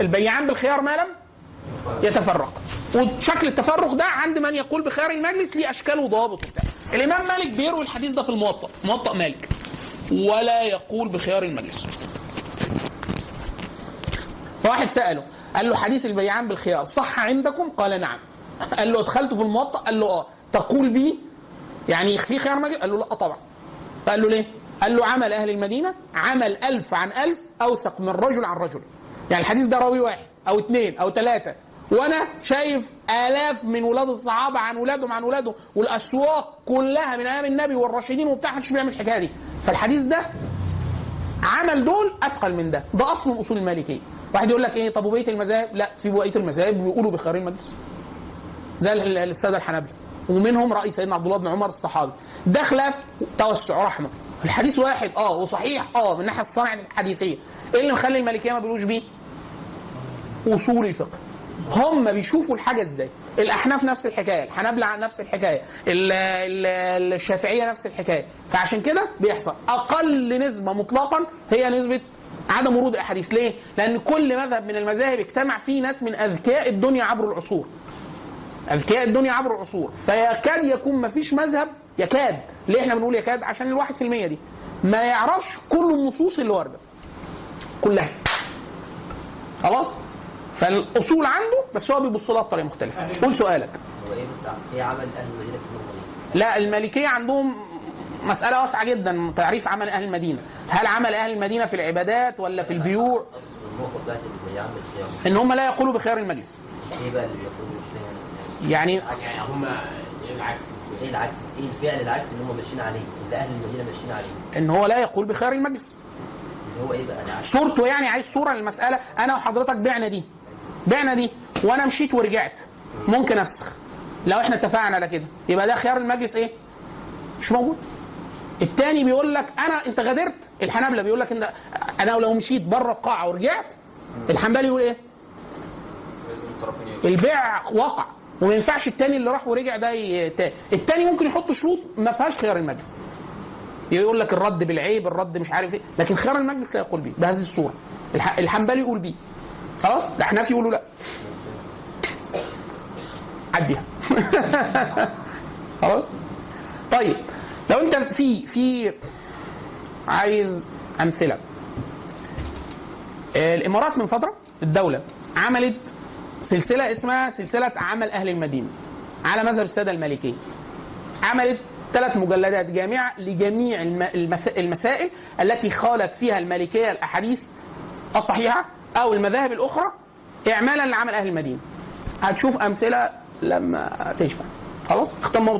البيعان بالخيار ما لم يتفرق. وشكل التفرق ده عند من يقول بخيار المجلس ليه اشكال وضوابط وبتاع. الإمام مالك بيروي الحديث ده في الموطأ موطأ مالك. ولا يقول بخيار المجلس. فواحد سأله قال له حديث البيعان بالخيار صح عندكم؟ قال نعم. قال له ادخلته في الموطأ؟ قال له آه. تقول بي؟ يعني في خيار مجلس قال له لا طبعا. قال له ليه؟ قال له عمل أهل المدينة عمل ألف عن ألف أوثق من رجل عن رجل. يعني الحديث ده راوي واحد أو اثنين أو ثلاثة وأنا شايف آلاف من ولاد الصحابة عن ولادهم عن ولادهم والأسواق كلها من أيام النبي والراشدين وبتاع محدش بيعمل الحكاية دي. فالحديث ده عمل دول أثقل من ده. ده أصل من اصول المالكية. واحد يقول لك إيه طب وبقية المذاهب؟ لا في بقية المذاهب بيقولوا بخيار المجلس زي ال- ال- السادة الحنابلة. ومنهم راي سيدنا عبد الله بن عمر الصحابي. ده خلاف توسع رحمه. الحديث واحد آه وصحيح آه من الناحيه الصنعه الحديثية. إيه اللي مخلي المالكية ما بيقولوش بيه؟ أصول الفقه. هم بيشوفوا الحاجة إزاي؟ الأحناف نفس الحكاية الحنابلة نفس الحكاية ال- ال- الشافعية نفس الحكاية. فعشان كده بيحصل. أقل نسبة مطلقا هي نسبة عدم ورود الأحاديث. ليه؟ لأن كل مذهب من المذاهب اجتمع فيه ناس من أذكياء الدنيا عبر العصور. أذكياء الدنيا عبر العصور. فيكاد يكون ما فيش مذهب يكاد. ليه إحنا بنقول يكاد؟ عشان الواحد في المية دي. ما يعرفش كل النصوص اللي واردة. كلها. خلاص؟ فالأصول عنده بس هو بيبص لها بطريقة مختلفة قول سؤالك هو إيه بس إيه عمل أهل؟ لا المالكية عندهم مسألة واسعة جدا تعريف عمل أهل المدينة هل عمل أهل المدينة في العبادات ولا في البيوع إن هم لا يقولوا بخيار المجلس إيه بقى اللي بيقولوا مش فاهم يعني يعني هم إيه العكس؟ إيه العكس؟ إيه الفعل العكس اللي هم ماشيين عليه؟ اللي أهل المدينة ماشيين عليه؟ إن هو لا يقول بخيار المجلس اللي هو إيه بقى؟ صورته يعني عايز صورة للمسألة أنا وحضرتك بعنا دي بعنا دي وأنا مشيت ورجعت. ممكن أفسخ. لو إحنا اتفقنا على كده. يبقى ده خيار المجلس إيه؟ مش موجود. التاني بيقول لك أنا أنت غادرت. الحنابلة بيقول لك إن أنا لو مشيت بره القاعة ورجعت الحنبلي يقول إيه؟ البيع وقع. وما ينفعش التاني اللي راح ورجع ده يت... التاني ممكن يحط شروط ما فيهاش خيار المجلس. يقول لك الرد بالعيب الرد مش عارف إيه. لكن خيار المجلس لا يقول بيه. بهذه الصورة. الح... الحنبلي يقول بيه. خلاص؟ الاحناف يقولوا لا. عديها. خلاص؟ طيب لو انت في في عايز أمثلة. الإمارات من فترة الدولة عملت سلسلة اسمها سلسلة عمل أهل المدينة على مذهب السادة المالكيه عملت ثلاث مجلدات جامعة لجميع المسائل التي خالف فيها المالكيه الأحاديث الصحيحة أو المذاهب الأخرى اعمالا لعمل أهل المدينة. هتشوف أمثلة لما تشبع خلاص؟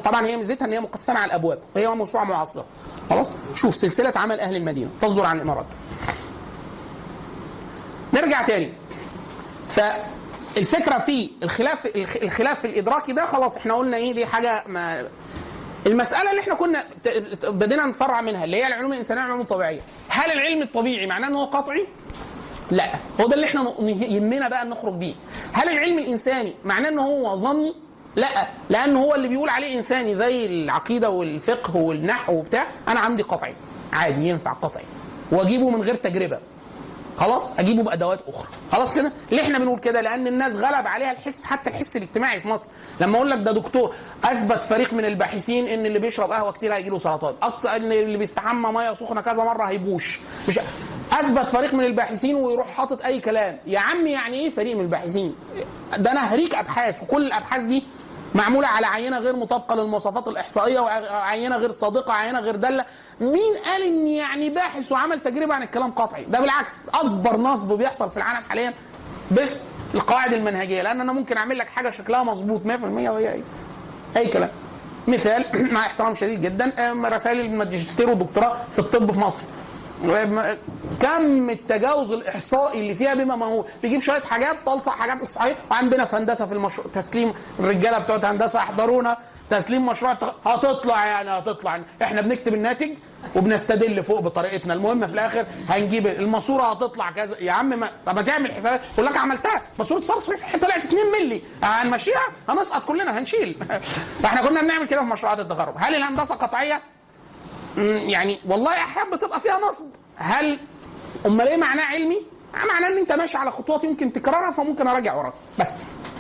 طبعا هي ميزتها إن هي مقسمة على الأبواب وهي موسوعة معاصرة. خلاص؟ شوف سلسلة عمل أهل المدينة تصدر عن الإمارات. نرجع تاني. فالفكرة في الخلاف الخ- الخلاف الإدراكي ده خلاص إحنا قلنا إيه دي حاجة ما المسألة اللي إحنا كنا بدينا نتفرع منها اللي هي العلوم الإنسانية والعلوم الطبيعيه هل العلم الطبيعي معناه إن هو قطعي؟ لا هو ده اللي إحنا يهمنا بقى نخرج بيه. هل العلم الإنساني معناه إن هو ظني؟ لا لأن هو اللي بيقول عليه إنساني زي العقيدة والفقه والنحو وبتاع أنا عندي قطعي عادي ينفع قطعي وأجيبه من غير تجربة. خلاص أجيبه بأدوات أخرى. خلاص كده؟ ليه إحنا بنقول كده؟ لأن الناس غلب عليها الحس حتى الحس الاجتماعي في مصر. لما أقول لك ده دكتور أثبت فريق من الباحثين إن اللي بيشرب قهوة كتير هيجي له سرطان. أكتر إن اللي بيستحمى مية سخنة كذا مرة هيبوش. مش أثبت فريق من الباحثين ويروح حاطط أي كلام. يا عم يعني إيه فريق من الباحثين؟ ده أنا هريك أبحاث وكل الأبحاث دي معمولة على عينة غير مطابقة للمواصفات الإحصائية وعينة غير صادقة عينة غير دالة. مين قال إن يعني باحث وعمل تجربة عن الكلام قطعي ده بالعكس أكبر نصب بيحصل في العالم حاليا بس القواعد المنهجية. لأن أنا ممكن أعمل لك حاجة شكلها مظبوط 100% وهي إيه؟ أي كلام. مثال مع احترام شديد جدا أم رسائل الماجستير والدكتوراه في الطب في مصر. كم التجاوز الإحصائي اللي فيها بما مهول بيجيب شوية حاجات تلصق حاجات صحيح. وعندنا في هندسة في المشروع تسليم الرجالة بتوع هندسة احضرونا. تسليم مشروع هتطلع يعني هتطلع إحنا بنكتب الناتج وبنستدل فوق بطريقتنا. المهم في الآخر هنجيب الماسورة هتطلع كذا. يا عم ما طب ما تعمل حسابات. يقول لك عملتها. ماسورة صرف طلعت 2 مللي. هنمشيها؟ هنسقط كلنا هنشيل. فاحنا كنا بنعمل كده في مشروعات التخرج. هل الهندسة قطعية؟ يعني والله أحيانا بتبقى فيها نصب. هل امال إيه معناه علمي؟ معناه إن أنت ماشي على خطوات يمكن تكررها فممكن أراجع وراك. بس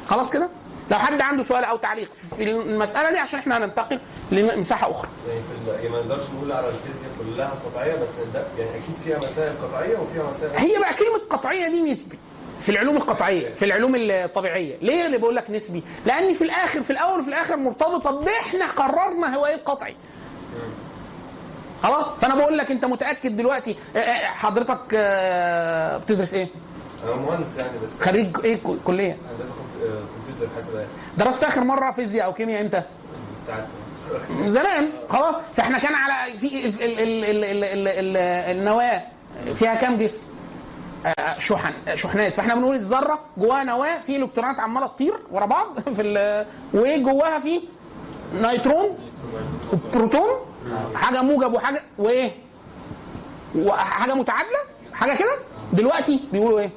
خلاص كده؟ لو حد عنده سؤال أو تعليق في المسألة دي عشان إحنا هننتقل لمساحة أخرى. يعني يعني ما نقدرش نقول على الفيزياء كلها قطعية بس ده يعني أكيد فيها مسائل قطعية وفيها مسائل. هي بقى كلمة قطعية دي نسبي في العلوم القطعية في العلوم الطبيعية. ليه اللي بقول لك نسبي؟ لأن في الآخر في الأول وفي الآخر مرتبطة بإحنا قررنا هو إيه القطعي. خلاص؟ فأنا بقول لك أنت متأكد دلوقتي آه، آه، حضرتك آه، بتدرس إيه؟ أنا مهندس يعني بس خريج إيه؟ كلية؟ هندسه كمبيوتر حاسبات. درست آخر مرة فيزياء أو كيمياء إمتى؟ من زمان. خلاص. فإحنا كان على في ال ال ال ال ال ال النواة فيها كام جسم؟ شحن شحنات. فإحنا بنقول الذرة جواها نواة في الكترونات عمالة تطير ورا بعض في وجواها في نيترون. وبروتون. حاجة موجب وحاجة وإيه؟ وحاجة متعادلة؟ حاجة كده؟ دلوقتي بيقولوا إيه؟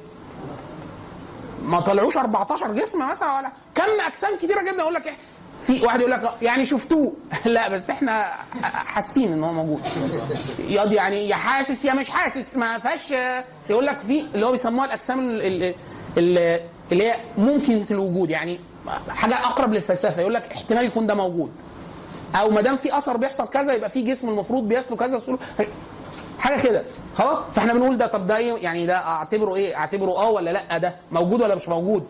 ما طلعوش 14 جسم مثلا ولا كم أجسام كتيرة جدا. يقول لك إيه؟ في واحد يقول لك يعني شفتوه. لا بس إحنا حاسين إن هو موجود. يا يعني يا حاسس يا مش حاسس ما فيهاش. يقول لك في اللي هو بيسموها الأجسام ال- ال- ال- اللي هي ممكنة الوجود. يعني حاجة أقرب للفلسفة. يقول لك احتمال يكون ده موجود. أو ما دام في أثر بيحصل كذا يبقى في جسم المفروض بيسلو كذا سلوك. حاجة كده. خلاص؟ فإحنا بنقول ده طب ده إيه؟ يعني ده أعتبره إيه؟ أعتبره آه ولا لأ؟ ده موجود ولا مش موجود؟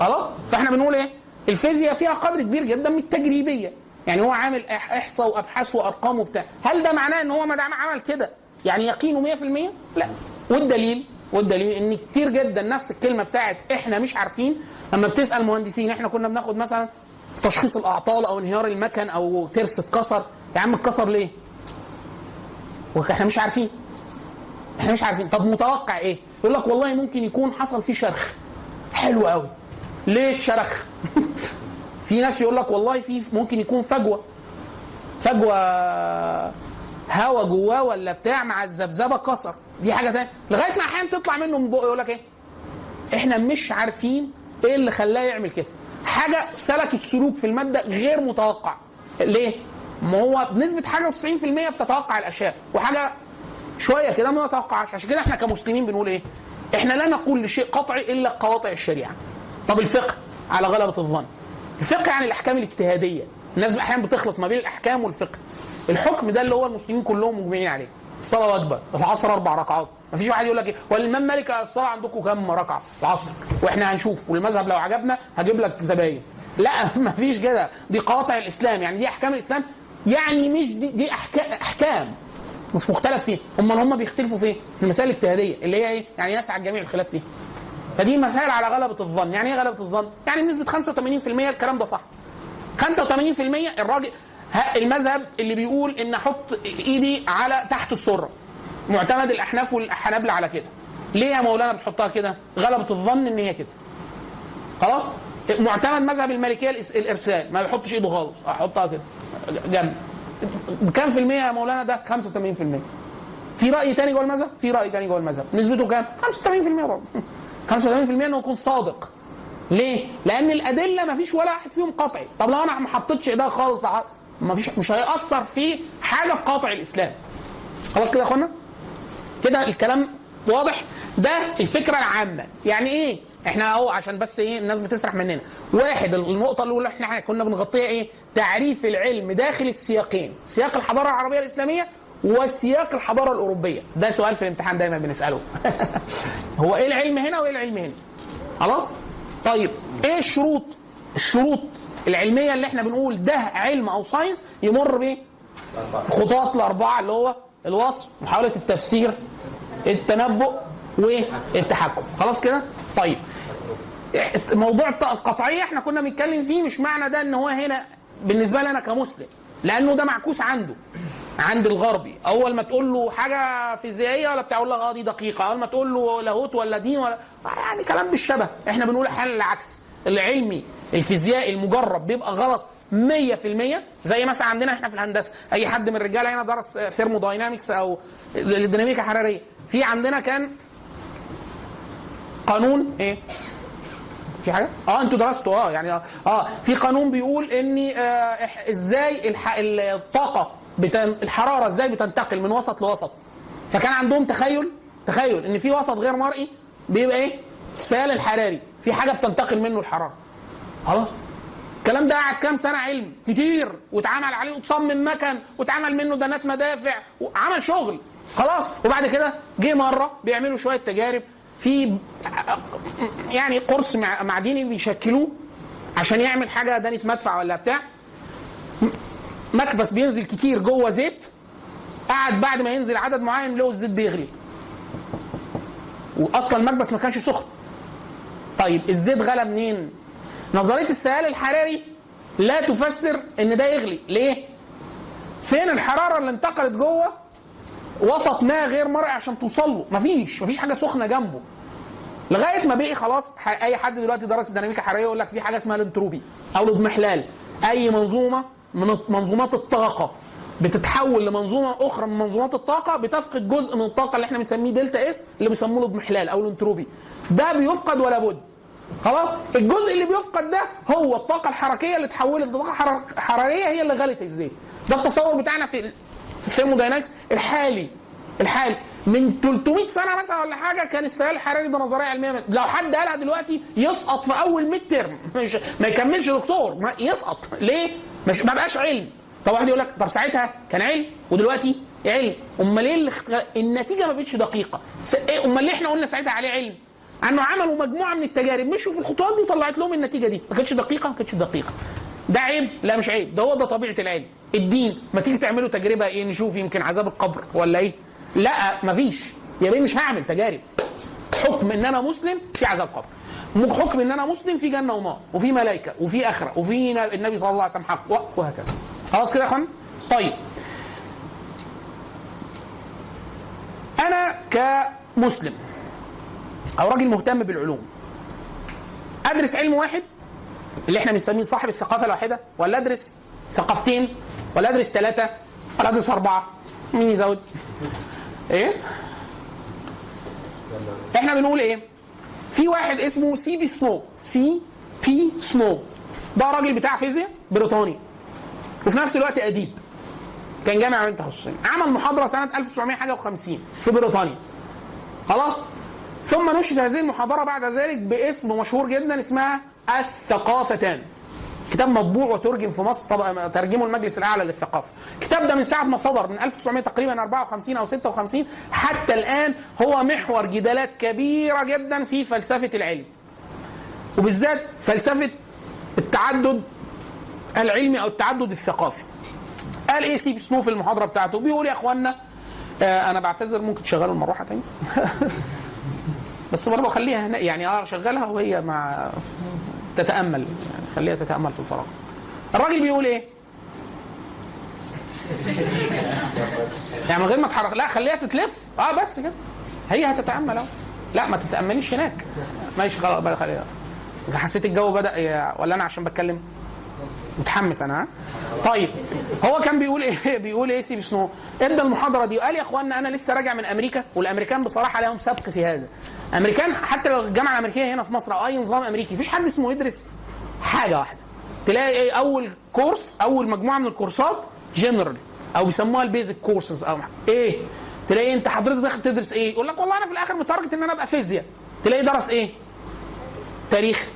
خلاص؟ فإحنا بنقول إيه؟ الفيزياء فيها قدر كبير جدا من التجريبية. يعني هو عامل إحصاء وأبحاث وأرقام وبتاع. هل ده معناه إن هو ما دام عمل كده يعني يقينه 100% لأ. والدليل والدليل إن كتير جدا نفس الكلمة بتاعت إحنا مش عارفين. لما بتسأل مهندسين إحنا كنا بناخد مثلا تشخيص الأعطال أو انهيار المكن أو ترس اتكسر يا عم اتكسر ليه؟ وإحنا مش عارفين. إحنا مش عارفين. طب متوقع إيه؟ يقول لك والله ممكن يكون حصل فيه شرخ. حلو قوي ليه اتشرخ؟ في ناس يقول لك والله في ممكن يكون فجوة. فجوة هوا جواه ولا بتاع مع الذبذبة كسر. دي حاجة ثانية لغاية ما أحيانا تطلع منه من بقه. يقول لك إيه؟ إحنا مش عارفين إيه اللي خلاه يعمل كده. حاجة سلكت سلوك في المادة غير متوقع. ليه؟ ما هو بنسبة حاجة و90% بتتوقع الأشياء وحاجة شوية كده ما نتوقعش عشان كده إحنا كمسلمين بنقول إيه؟ إحنا لا نقول لشيء قطعي إلا قواطع الشريعة. طب الفقه على غلبة الظن. الفقه يعني الأحكام الاجتهادية. الناس أحيانا بتخلط ما بين الأحكام والفقه. الحكم ده اللي هو المسلمين كلهم مجمعين عليه. الصلاة واجبه العصر أربع ركعات. ما فيش واحد يقول لك إيه؟ والإمام مالك الصلاة عندكم كام ركعة؟ العصر. وإحنا هنشوف. والمذهب لو عجبنا هجيب لك زباين. لا ما فيش كده. دي قواطع الإسلام. يعني دي أحكام الإسلام. يعني مش دي, دي احكام أحكام. مش مختلف فيها. هم هم بيختلفوا في؟ في المسائل الاجتهادية. اللي هي إيه؟ يعني يسعى الجميع الخلاف فيها. فدي مسائل على غلبة الظن. يعني إيه غلبة الظن؟ يعني بنسبه 85% الكلام ده صح. 85% الراجل المذهب اللي بيقول إن أحط إيدي على تحت السرة. معتمد الأحناف والحنابله على كده. ليه يا مولانا بتحطها كده؟ غلبة الظن إن هي كده. خلاص؟ معتمد مذهب المالكيه الإرسال. ما بيحطش إيده خالص. أحطها كده. جنب. كام في المية يا مولانا ده؟ 85% في رأي تاني جوه المذهب؟ في رأي تاني جوه المذهب. نسبته كام؟ 85% برضه. 85% إنه يكون صادق. ليه؟ لأن الأدلة ما فيش ولا واحد فيهم قطعي، طب لو أنا ما حطيتش إيدها خالص ده ما فيش مش هيأثر في حاجة في قاطع الإسلام. خلاص كده يا إخوانا؟ كده الكلام واضح؟ ده الفكرة العامة، يعني إيه؟ إحنا أهو عشان بس إيه الناس بتسرح مننا. واحد النقطة الأولى إحنا كنا بنغطيها إيه؟ تعريف العلم داخل السياقين، سياق الحضارة العربية الإسلامية وسياق الحضارة الأوروبية، ده سؤال في الامتحان دايما بنسأله. هو إيه العلم هنا وإيه العلم هنا؟ خلاص؟ طيب إيه الشروط الشروط العلمية اللي إحنا بنقول ده علم أو ساينس يمر بإيه؟ خطوات الأربعة اللي هو الوصف محاولة التفسير التنبؤ والتحكم. خلاص كده؟ طيب. موضوع القطعية إحنا كنا بنتكلم فيه مش معنى ده إن هو هنا بالنسبة لي أنا كمسلم. لأنه ده معكوس عنده عند الغربي. أول ما تقول له حاجة فيزيائية ولا بتاع يقول لك آه دي دقيقة. أول ما تقول له لاهوت ولا دين ولا يعني كلام بالشبه. إحنا بنقول أحيانا العكس. العلمي الفيزيائي المجرب بيبقى غلط 100% زي مثلا عندنا إحنا في الهندسة أي حد من الرجاله هنا درس ثيرموداينامكس أو الديناميكا الحراريه في عندنا كان قانون إيه في حاجة؟ آه أنتوا درستوا آه يعني آه, آه في قانون بيقول ان آه إزاي الح... الطاقة بتن... الحرارة إزاي بتنتقل من وسط لوسط فكان عندهم تخيل تخيل إن في وسط غير مرئي بيبقى إيه؟ السيال الحراري. في حاجة بتنتقل منه الحرارة. خلاص. الكلام ده قعد كام سنة علم. كتير. واتعمل عليه وتصمم مكن واتعمل منه دانات مدافع. وعمل شغل. خلاص. وبعد كده جه مرة بيعملوا شوية تجارب. في يعني قرص مع- معدني بيشكلوه عشان يعمل حاجة دانه مدفع ولا بتاع. مكبس بينزل كتير جوه زيت. قعد بعد ما ينزل عدد معين لقوا الزيت بيغلي. واصلا المكبس ما كانش سخن. طيب الزيت غلى منين نظريه السيال الحراري لا تفسر ان ده يغلي ليه فين الحراره اللي انتقلت جوه وسط ما غير مرئي عشان توصل له مفيش مفيش حاجة سخنه جنبه لغايه ما بقي خلاص اي حد دلوقتي درس الديناميكا الحراريه يقول لك في حاجة اسمها الانتروبي أو الاضمحلال اي منظومه من منظومات الطاقه بتتحول لمنظومة أخرى من منظومات الطاقة بتفقد جزء من الطاقة اللي إحنا بنسميه delta S اللي بيسموه الاضمحلال أو الانتروبي. ده بيفقد ولا بد. خلاص؟ الجزء اللي بيفقد ده هو الطاقة الحركية اللي اتحولت لطاقة حر- حرارية هي اللي غلت الزيت. ده التصور بتاعنا في ال thermodynamics الحالي. الحالي من 300 سنة مثلا ولا حاجة كان السيال الحراري ده نظرية علمية. لو حد قالها دلوقتي يسقط في أول mid term ما يكملش دكتور ما يسقط. ليه؟ مش ما بقاش علم. طب واحد يقول لك طب ساعتها كان علم ودلوقتي علم. أمال الاخت- النتيجة ما بقتش دقيقة؟ إيه أمال ليه إحنا قلنا ساعتها عليه علم؟ أنه عملوا مجموعة من التجارب مشوا في الخطوات دي وطلعت لهم النتيجة دي. ما كانتش دقيقة؟ ما كانتش دقيقة. ده عيب لا مش عيب ده هو ده طبيعة العلم. الدين. ما تيجي تعملوا تجربة إيه نشوف يمكن عذاب القبر ولا إيه؟ لا مفيش يا بيه مش هعمل تجارب. حكم إن أنا مسلم في عذاب قبر. حكم إن أنا مسلم في جنة ونار وفي ملائكة وفي آخرة وفي النبي صلى الله عليه وسلم حق وهكذا. خلاص كده يا إخوان؟ طيب. أنا كمسلم أو راجل مهتم بالعلوم أدرس علم واحد؟ اللي إحنا بنسميه صاحب الثقافة الواحدة؟ ولا أدرس ثقافتين؟ ولا أدرس ثلاثة؟ ولا أدرس أربعة؟ مين يزود؟ إيه؟ إحنا بنقول إيه؟ في واحد اسمه سي بي سنو. سي بي سنو. ده راجل بتاع فيزياء بريطاني. وفي نفس الوقت أديب. كان جامعه من تخصصين. عمل محاضرة سنة 1950 في بريطانيا. خلاص؟ ثم نشرت هذه المحاضرة بعد ذلك باسم مشهور جدا اسمها الثقافتان. كتاب مطبوع وترجم في مصر طبعا ترجمه المجلس الأعلى للثقافة. الكتاب ده من ساعة ما صدر من 1900 تقريبا 54 أو 56 حتى الآن هو محور جدالات كبيرة جدا في فلسفة العلم. وبالذات فلسفة التعدد العلمي أو التعدد الثقافي. قال إيه سيب سنو في المحاضرة بتاعته؟ بيقول يا اخوانا آه أنا بعتذر ممكن تشغلوا المروحه تاني؟ بس برضه خليها هنا يعني آه شغلها وهي مع تتأمل. يعني خليها تتأمل في الفراغ. الراجل بيقول إيه؟ يعني من غير ما تحرك. لا خليها تتلف. آه بس كده. هي هتتأمل أهو. لا ما تتأمليش هناك. ماشي خلاص بقى خليها. حسيت الجو بدأ ولا أنا عشان بتكلم؟ متحمس أنا ها؟ طيب هو كان بيقول إيه؟ بيقول إيه؟ سي بي سنو ادى المحاضرة دي. وقال يا اخوانا أنا لسه راجع من أمريكا والأمريكان بصراحة لهم سبق في هذا. أمريكان حتى لو الجامعة الأمريكية هنا في مصر أو أي نظام أمريكي مفيش حد اسمه يدرس حاجة واحدة. تلاقي إيه؟ أول course أول مجموعة من الكورسات جنرال أو بيسموها ال basic courses أو إيه؟ تلاقي أنت حضرتك داخل تدرس إيه؟ يقول لك والله أنا في الآخر مت target إن أنا أبقى فيزياء تلاقي درس إيه؟ تاريخ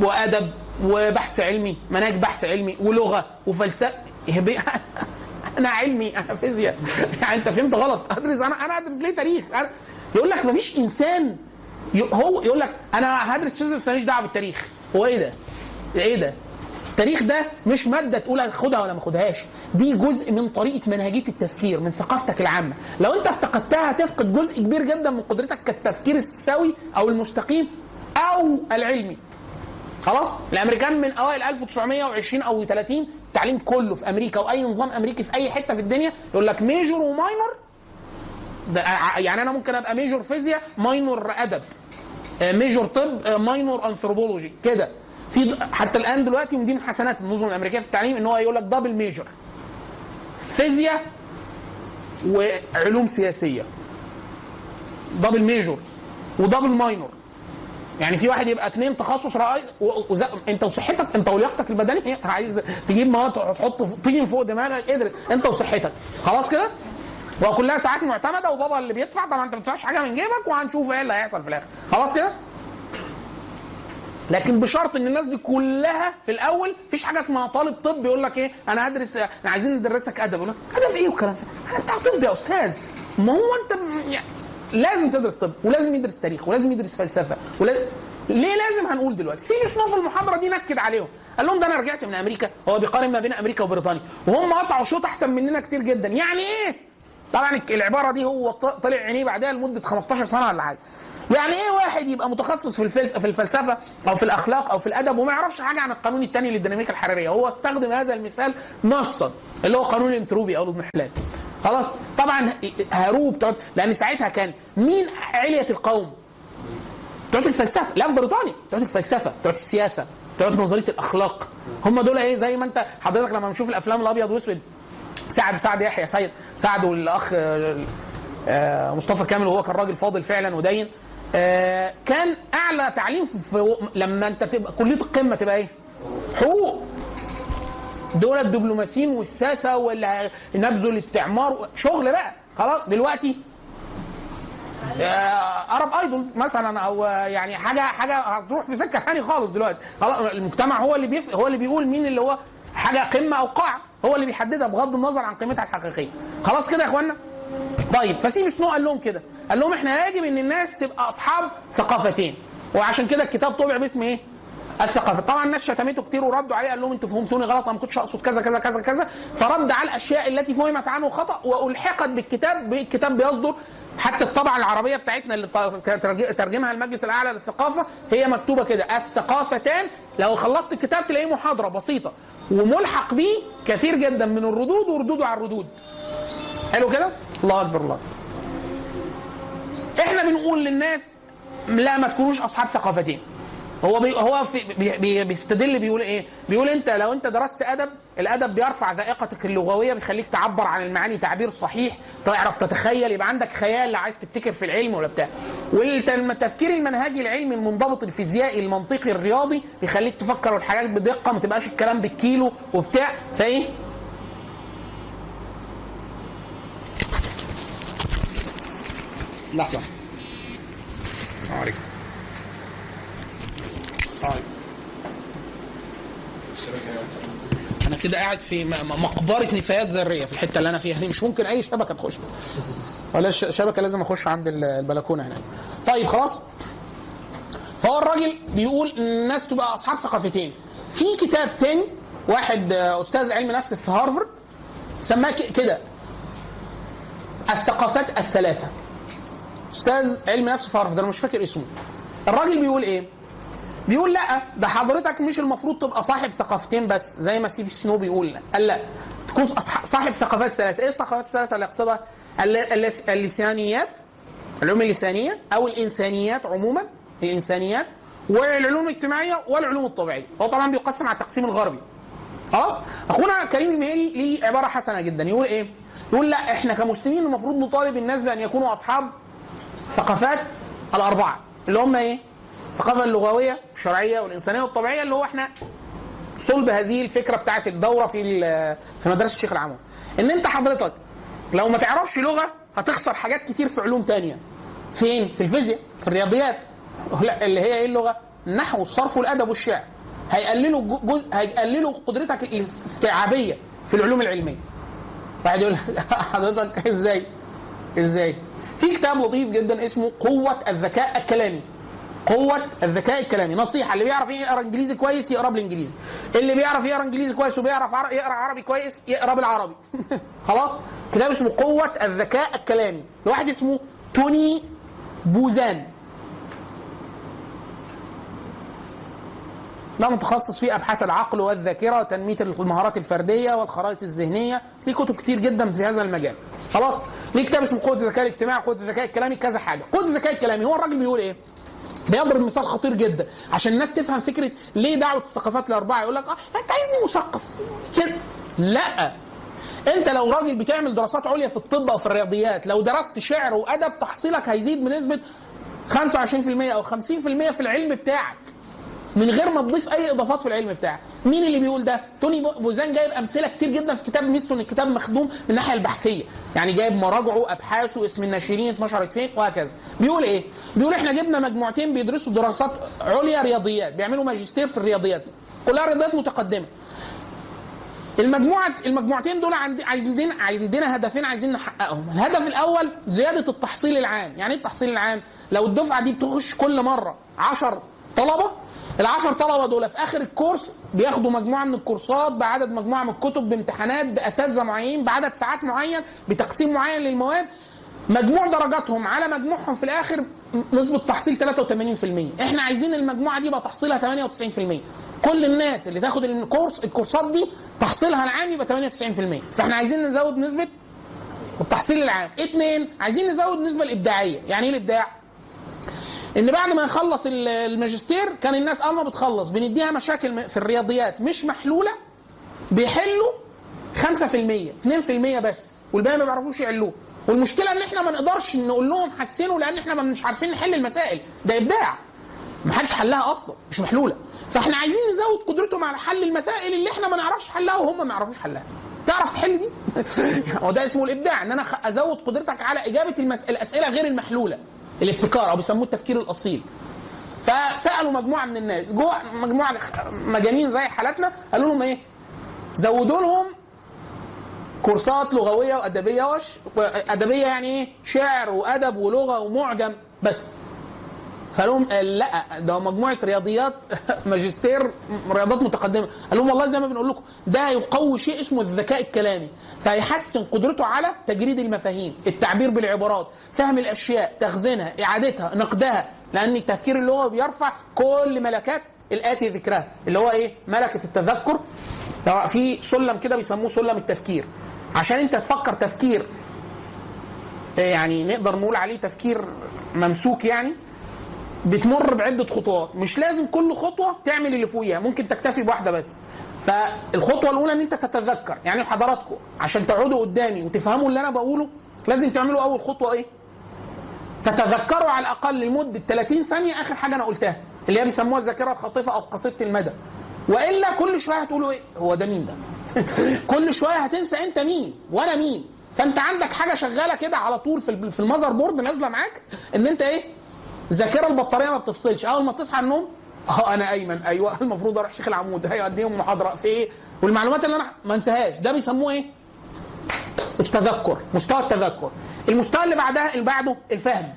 وأدب وبحث علمي مناهج بحث علمي ولغة وفلسفة. أنا علمي أنا فيزياء. يعني أنت فهمت غلط. أدرس أنا أنا أدرس ليه تاريخ؟ أنا يقول لك مفيش إنسان ي- هو يقول لك أنا هدرس فيزياء بس ماليش دعوة بالتاريخ. هو إيه ده؟ إيه ده؟ التاريخ ده مش مادة تقول هاخدها ولا ما اخدهاش دي جزء من طريقة منهجية التفكير من ثقافتك العامة. لو أنت افتقدتها هتفقد جزء كبير جدا من قدرتك كالتفكير السوي أو المستقيم أو العلمي. خلاص؟ الأمريكان من أوائل 1920 أو 30 التعليم كله في أمريكا وأي نظام أمريكي في أي حتة في الدنيا يقول لك major ع- يعني أنا ممكن أبقى major فيزياء minor أدب. آه، major طب آه، minor anthropology كده. في حتى الآن دلوقتي من من حسنات النظم الأمريكية في التعليم إن هو يقول لك double major فيزياء وعلوم سياسية. double major و double minor يعني في واحد يبقى اثنين تخصص وز... انت وصحتك انت ولياقتك البدنية عايز تجيب مواد تحط طين فوق دماغك ادرس انت وصحتك. خلاص كده؟ وكلها ساعات معتمدة وبابا اللي بيدفع. طبعا انت ما بتدفعش حاجة من جيبك وهنشوف إيه اللي هيحصل في الآخر. خلاص كده؟ لكن بشرط ان الناس دي كلها في الأول مفيش حاجة اسمها طالب طب يقول لك إيه أنا هدرس عايزين ندرسك أدب. يقول لك أدب إيه والكلام ده؟ بتاع طب يا أستاذ. ما هو أنت يعني لازم تدرس طب ولازم يدرس تاريخ ولازم يدرس فلسفة ولازم ليه لازم هنقول دلوقتي؟ سيريوس في المحاضرة دي نكد عليهم قال لهم ده أنا رجعت من أمريكا هو بيقارن ما بين أمريكا وبريطانيا وهم قطعوا شوط أحسن مننا كتير جدا يعني إيه؟ طبعا العبارة دي هو طلع عينيه بعدها لمدة 15 سنة ولا حاجة يعني إيه واحد يبقى متخصص في في الفلسفة أو في الأخلاق أو في الأدب وما يعرفش حاجة عن القانون الثاني للديناميكا الحرارية؟ هو استخدم هذا المثال نصا اللي هو قانون الانتروبي أو الاضمحلال خلاص؟ طبعا هروب لأن ساعتها كان مين علية القوم؟ بتوع الفلسفة لا في بريطانيا بتوع الفلسفة بتوع السياسة بتوع نظرية الأخلاق. هم دول إيه؟ زي ما أنت حضرتك لما بنشوف الأفلام الأبيض وأسود. سعد سعد يحيى سيد سعد والأخ آه، آه، مصطفى كامل وهو كان راجل فاضل فعلا ودين آه، كان أعلى تعليم في- لما أنت تبقى كلية القمة تبقى إيه؟ حقوق. دول الدبلوماسيين والساسة واللي نبذوا الاستعمار شغل بقى. خلاص دلوقتي ارب ايدولز مثلا أو آه، يعني حاجة حاجة هتروح في سكة ثانية خالص دلوقتي. خلاص المجتمع هو اللي بيف... هو اللي بيقول مين اللي هو حاجة قمة أو قاع هو اللي بيحددها بغض النظر عن قيمتها الحقيقية. خلاص كده يا إخوانا؟ طيب فسيب سنو قال لهم كده. قال لهم إحنا يجب إن الناس تبقى أصحاب ثقافتين. وعشان كده الكتاب طبع باسم إيه؟ الثقافات طبعا الناس شتمته كتير وردوا عليه قال لهم أنتوا فهمتوني غلط أنا ما كنتش أقصد كذا كذا كذا كذا. فرد على الأشياء التي فهمت عنه خطأ وألحقت بالكتاب بالكتاب بيصدر حتى الطبعة العربية بتاعتنا اللي ترج- ترجمها المجلس الأعلى للثقافة هي مكتوبة كده. الثقافتان لو خلصت الكتاب تلاقيه محاضرة بسيطة وملحق بيه كثير جدا من الردود وردوده على الردود. حلو كده؟ الله أكبر الله إحنا بنقول للناس لا ما تكونوش أصحاب ثقافتين. هو بي هو في بي بي بيستدل بيقول إيه؟ بيقول أنت لو أنت درست أدب الأدب بيرفع ذائقتك اللغوية بيخليك تعبر عن المعاني تعبير صحيح تعرف تتخيل يبقى عندك خيال عايز تبتكر في العلم ولا بتاع والتفكير المنهجي العلمي المنضبط الفيزيائي المنطقي الرياضي بيخليك تفكر الحاجات بدقة ما تبقاش الكلام بالكيلو وبتاع فإيه؟ لحظة عليكم عليكم أنا كده قاعد في مقبرة نفايات ذرية في الحتة اللي أنا فيها دي. مش ممكن أي شبكة تخش. ولا شبكة لازم أخش عند ال- البلكونة هناك. طيب خلاص. فهو الراجل بيقول الناس تبقى أصحاب ثقافتين في كتاب تاني واحد أستاذ علم نفس في هارفرد سماه كده. الثقافات الثلاثة. أستاذ علم نفس في هارفرد أنا مش فاكر اسمه. الراجل بيقول إيه؟ بيقول لا ده حضرتك مش المفروض تبقى صاحب ثقافتين بس زي ما ستيف سنو بيقول. قال لا تكون صاحب ثقافات ثلاثة. إيه الثقافات الثلاثة اللي يقصدها؟ الل- اللس- اللسانيات العلوم اللسانية أو الإنسانيات عموما الإنسانيات والعلوم الاجتماعية والعلوم الطبيعية. هو طبعا بيقسم على التقسيم الغربي. خلاص؟ أخونا كريم المهيري ليه عبارة حسنة جدا. يقول إيه؟ يقول لا إحنا كمسلمين المفروض نطالب الناس بأن يكونوا أصحاب ثقافات الأربعة اللي هم إيه؟ الثقافة اللغوية والشرعيه والإنسانية والطبيعية اللي هو إحنا صلب هذه الفكرة بتاعت الدورة في في مدرسة الشيخ العمود. إن أنت حضرتك لو ما تعرفش لغة هتخسر حاجات كتير في علوم تانية. فين؟ في الفيزياء في الرياضيات. لا اللي هي إيه اللغة؟ النحو والصرف والادب والشعر. هيقللوا جزء هيقللوا قدرتك الاستيعابية في العلوم العلمية. واحد يقول حضرتك إزاي؟ إزاي؟ في كتاب لطيف جدا اسمه قوة الذكاء الكلامي. قوة الذكاء الكلامي. نصيحة. اللي بيعرف يقرأ إنجليزي كويس يقرأ بالإنجليزي. اللي بيعرف يقرأ إنجليزي كويس وبيعرف عر- يقرأ عربي كويس يقرأ بالعربي. خلاص؟ كتاب اسمه قوة الذكاء الكلامي. لواحد اسمه توني بوزان. ده متخصص في أبحاث العقل والذاكرة وتنمية المهارات الفردية والخرائط الذهنية. ليه كتب كتير جدا في هذا المجال. خلاص؟ ليه كتاب اسمه قوة الذكاء الاجتماعي قوه الذكاء الكلامي؟ كذا حاجة. قوة الذكاء الكلامي هو الراجل بيقول إيه؟ بيضرب مثال خطير جدا. عشان الناس تفهم فكرة ليه دعوة الثقافات الأربعة يقول لك آه أنت عايزني مثقف. كده. لا. أنت لو راجل بتعمل دراسات عليا في الطب أو في الرياضيات لو درست شعر وأدب تحصيلك هيزيد بنسبة 25% أو 50% في العلم بتاعك. من غير ما تضيف أي إضافات في العلم بتاعك. مين اللي بيقول ده؟ توني بوزان جايب أمثلة كتير جدا في كتاب ميزته ان الكتاب مخدوم من الناحية البحثية. يعني جايب مراجعه أبحاثه اسم الناشرين اتنشرت فين وهكذا. بيقول إيه؟ بيقول إحنا جبنا مجموعتين بيدرسوا دراسات عليا رياضيات بيعملوا ماجستير في الرياضيات كلها رياضيات متقدمة. المجموعة المجموعتين دول عند- عندنا عندنا هدفين عايزين نحققهم، الهدف الأول زيادة التحصيل العام، يعني إيه التحصيل العام؟ لو الدفعة دي بتخش كل مرة 10 طلبة العشر طلبة دول في آخر الكورس بياخدوا مجموعة من الكورسات بعدد مجموعة من الكتب بامتحانات بأساتذة معينين بعدد ساعات معين بتقسيم معين للمواد. مجموع درجاتهم على مجموعهم في الآخر نسبة تحصيل 83% إحنا عايزين المجموعة دي يبقى تحصيلها 98% كل الناس اللي تاخد الكورس الكورسات دي تحصيلها العام يبقى 98% فإحنا عايزين نزود نسبة التحصيل العام. اثنين عايزين نزود النسبة الإبداعية. يعني إيه الإبداع؟ ان بعد ما يخلص ال- الماجستير كان الناس اول ما بتخلص بنديها مشاكل في الرياضيات مش محلولة بيحلوا 5% 2% بس والباقي ما بيعرفوش يحلوه. والمشكلة إن إحنا ما نقدرش نقول لهم حسنوا لأن إحنا مش عارفين نحل المسائل. ده إبداع. ما حدش حلها أصلا مش محلولة. فإحنا عايزين نزود قدرتهم على حل المسائل اللي إحنا ما نعرفش حلها وهم ما يعرفوش حلها. تعرف تحل دي؟ هو ده اسمه الإبداع إن أنا أزود قدرتك على إجابة المس... الأسئلة غير المحلولة. الابتكار أو بيسموه التفكير الأصيل. فسألوا مجموعة من الناس جوه مجموعة مجانين زي حالاتنا قالوا لهم إيه؟ زودوا لهم كورسات لغوية وأدبية وش أدبية يعني إيه؟ شعر وأدب ولغة ومعجم بس. فقال لهم آه، لا ده مجموعة رياضيات ماجستير رياضات متقدمة. قال لهم والله زي ما بنقول لكم ده هيقوي شيء اسمه الذكاء الكلامي فهيحسن قدرته على تجريد المفاهيم التعبير بالعبارات فهم الأشياء تخزينها إعادتها نقدها لأن التفكير اللي هو بيرفع كل ملكات الآتي ذكرها اللي هو إيه؟ ملكة التذكر. في سلم كده بيسموه سلم التفكير. عشان أنت تفكر تفكير يعني نقدر نقول عليه تفكير ممسوك يعني بتمر بعدة خطوات. مش لازم كل خطوة تعمل اللي فوقيها ممكن تكتفي بواحدة بس. فالخطوة الأولى إن أنت تتذكر يعني حضراتكم عشان تقعدوا قدامي وتفهموا اللي أنا بقوله لازم تعملوا أول خطوة إيه؟ تتذكروا على الأقل لمدة 30 ثانية آخر حاجة أنا قلتها اللي هي بيسموها الذاكرة الخاطفة أو قصيره المدى. وإلا كل شوية هتقولوا إيه؟ هو ده مين ده؟ كل شوية هتنسى أنت مين وأنا مين. فأنت عندك حاجة شغالة كده على طول في المذر بورد نازلة معاك إن أنت إيه؟ ذاكرة البطارية ما بتفصلش. أول ما تصحى النوم آه أنا أيمن أيوه. المفروض أروح شيخ العمود. أيوه أديهم محاضرة في إيه والمعلومات اللي أنا ما انساهاش. ده بيسموه إيه؟ التذكر مستوى التذكر. المستوى اللي بعدها اللي بعده الفهم.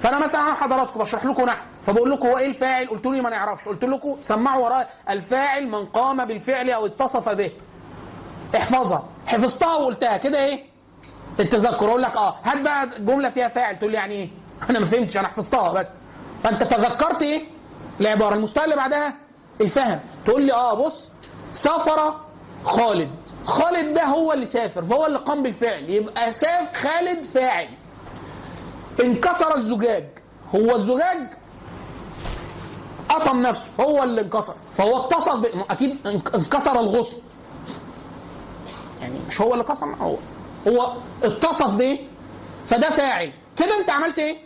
فأنا مثلا أنا حضراتكم بشرح لكم نحو. فبقول لكم هو إيه الفاعل؟ قلت لي ما نعرفش. قلت لكم سمعوا ورايا الفاعل من قام بالفعل أو اتصف به. احفظها. حفظتها وقلتها. كده إيه؟ التذكر. أقول لك آه. هات بقى جملة فيها فاعل. تقول لي يعني إيه؟ أنا ما فهمتش أنا حفظتها بس. فانت تذكرت إيه؟ العبارة. المستوى اللي بعدها الفهم. تقول لي آه بص سافر خالد. خالد ده هو اللي سافر فهو اللي قام بالفعل. يبقى ساف خالد فاعل. انكسر الزجاج. هو الزجاج قطم نفسه هو اللي انكسر. فهو اتصف ب... أكيد انك- انكسر الغصن. يعني مش هو اللي كسر هو هو اتصف بإيه؟ فده فاعل. كده انت عملت إيه؟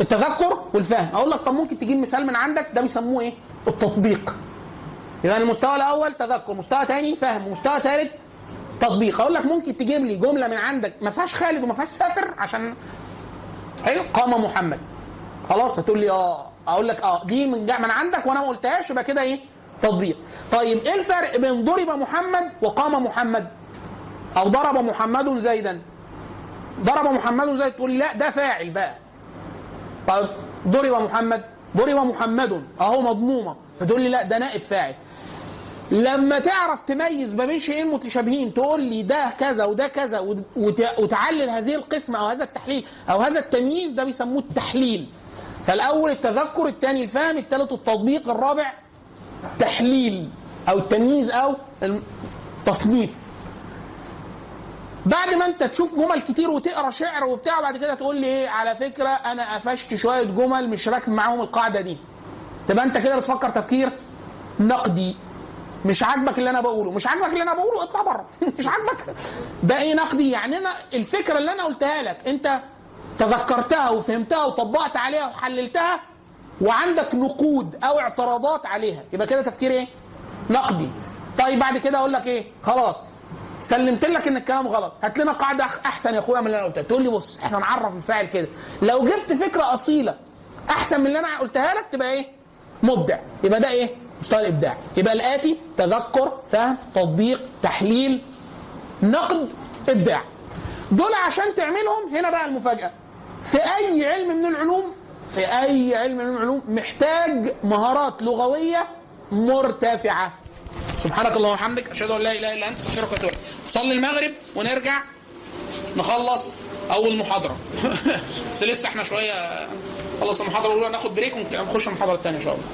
التذكر والفهم. أقول لك طب ممكن تجيب مثال من عندك؟ ده بيسموه إيه؟ التطبيق. يبقى المستوى الأول تذكر مستوى ثاني فهم مستوى ثالث تطبيق. أقول لك ممكن تجيب لي جملة من عندك ما فيهاش خالد وما فيهاش سافر عشان حلو قام محمد. خلاص؟ هتقول لي آه. أقول لك آه دي من جا من عندك وأنا ما قلتهاش يبقى كده إيه؟ تطبيق. طيب إيه الفرق بين ضرب محمد وقام محمد؟ أو ضرب محمد زيدا؟ ضرب محمد زيد تقول لي لا ده فاعل بقى. ضرب محمد ضرب محمد أهو مضمومة. فتقول لي لا ده نائب فاعل. لما تعرف تميز ما بين شيئين متشابهين تقول لي ده كذا وده كذا وت- وت- وتعلل هذه القسمة أو هذا التحليل أو هذا التمييز ده بيسموه التحليل. فالأول التذكر الثاني الفهم الثالث التطبيق الرابع تحليل أو التمييز أو التصنيف. بعد ما انت تشوف جمل كتير وتقرا شعر وبتاع وبعد كده تقول لي إيه؟ على فكرة أنا قفشت شوية جمل مش راكب معاهم القاعدة دي. تبقى أنت كده بتفكر تفكير نقدي. مش عاجبك اللي أنا بقوله. مش عاجبك اللي أنا بقوله؟ اطلع بره. مش عاجبك؟ ده إيه نقدي؟ يعني أنا الفكرة اللي أنا قلتها لك أنت تذكرتها وفهمتها وطبقت عليها وحللتها وعندك نقود أو اعتراضات عليها. يبقى كده تفكير إيه؟ نقدي. طيب بعد كده أقول لك إيه؟ خلاص. سلمت لك إن الكلام غلط. هات لنا قاعدة أحسن يا أخويا من اللي أنا قلتها. تقول لي بص إحنا نعرف الفاعل كده. لو جبت فكرة أصيلة أحسن من اللي أنا قلتها لك تبقى إيه؟ مبدع. يبقى ده إيه؟ مستوى الإبداع. يبقى الآتي تذكر فهم تطبيق تحليل نقد إبداع. دول عشان تعملهم هنا بقى المفاجأة. في أي علم من العلوم في أي علم من العلوم محتاج مهارات لغوية مرتفعة. سبحانك اللهم وبحمدك أشهد أن لا إله إلا أنت استغفرك وأتوب إليك. صلي المغرب ونرجع نخلص أول محاضرة بس لسه إحنا شوية خلص المحاضرة الأولى ناخد بريك ونخش المحاضرة الثانية إن شاء الله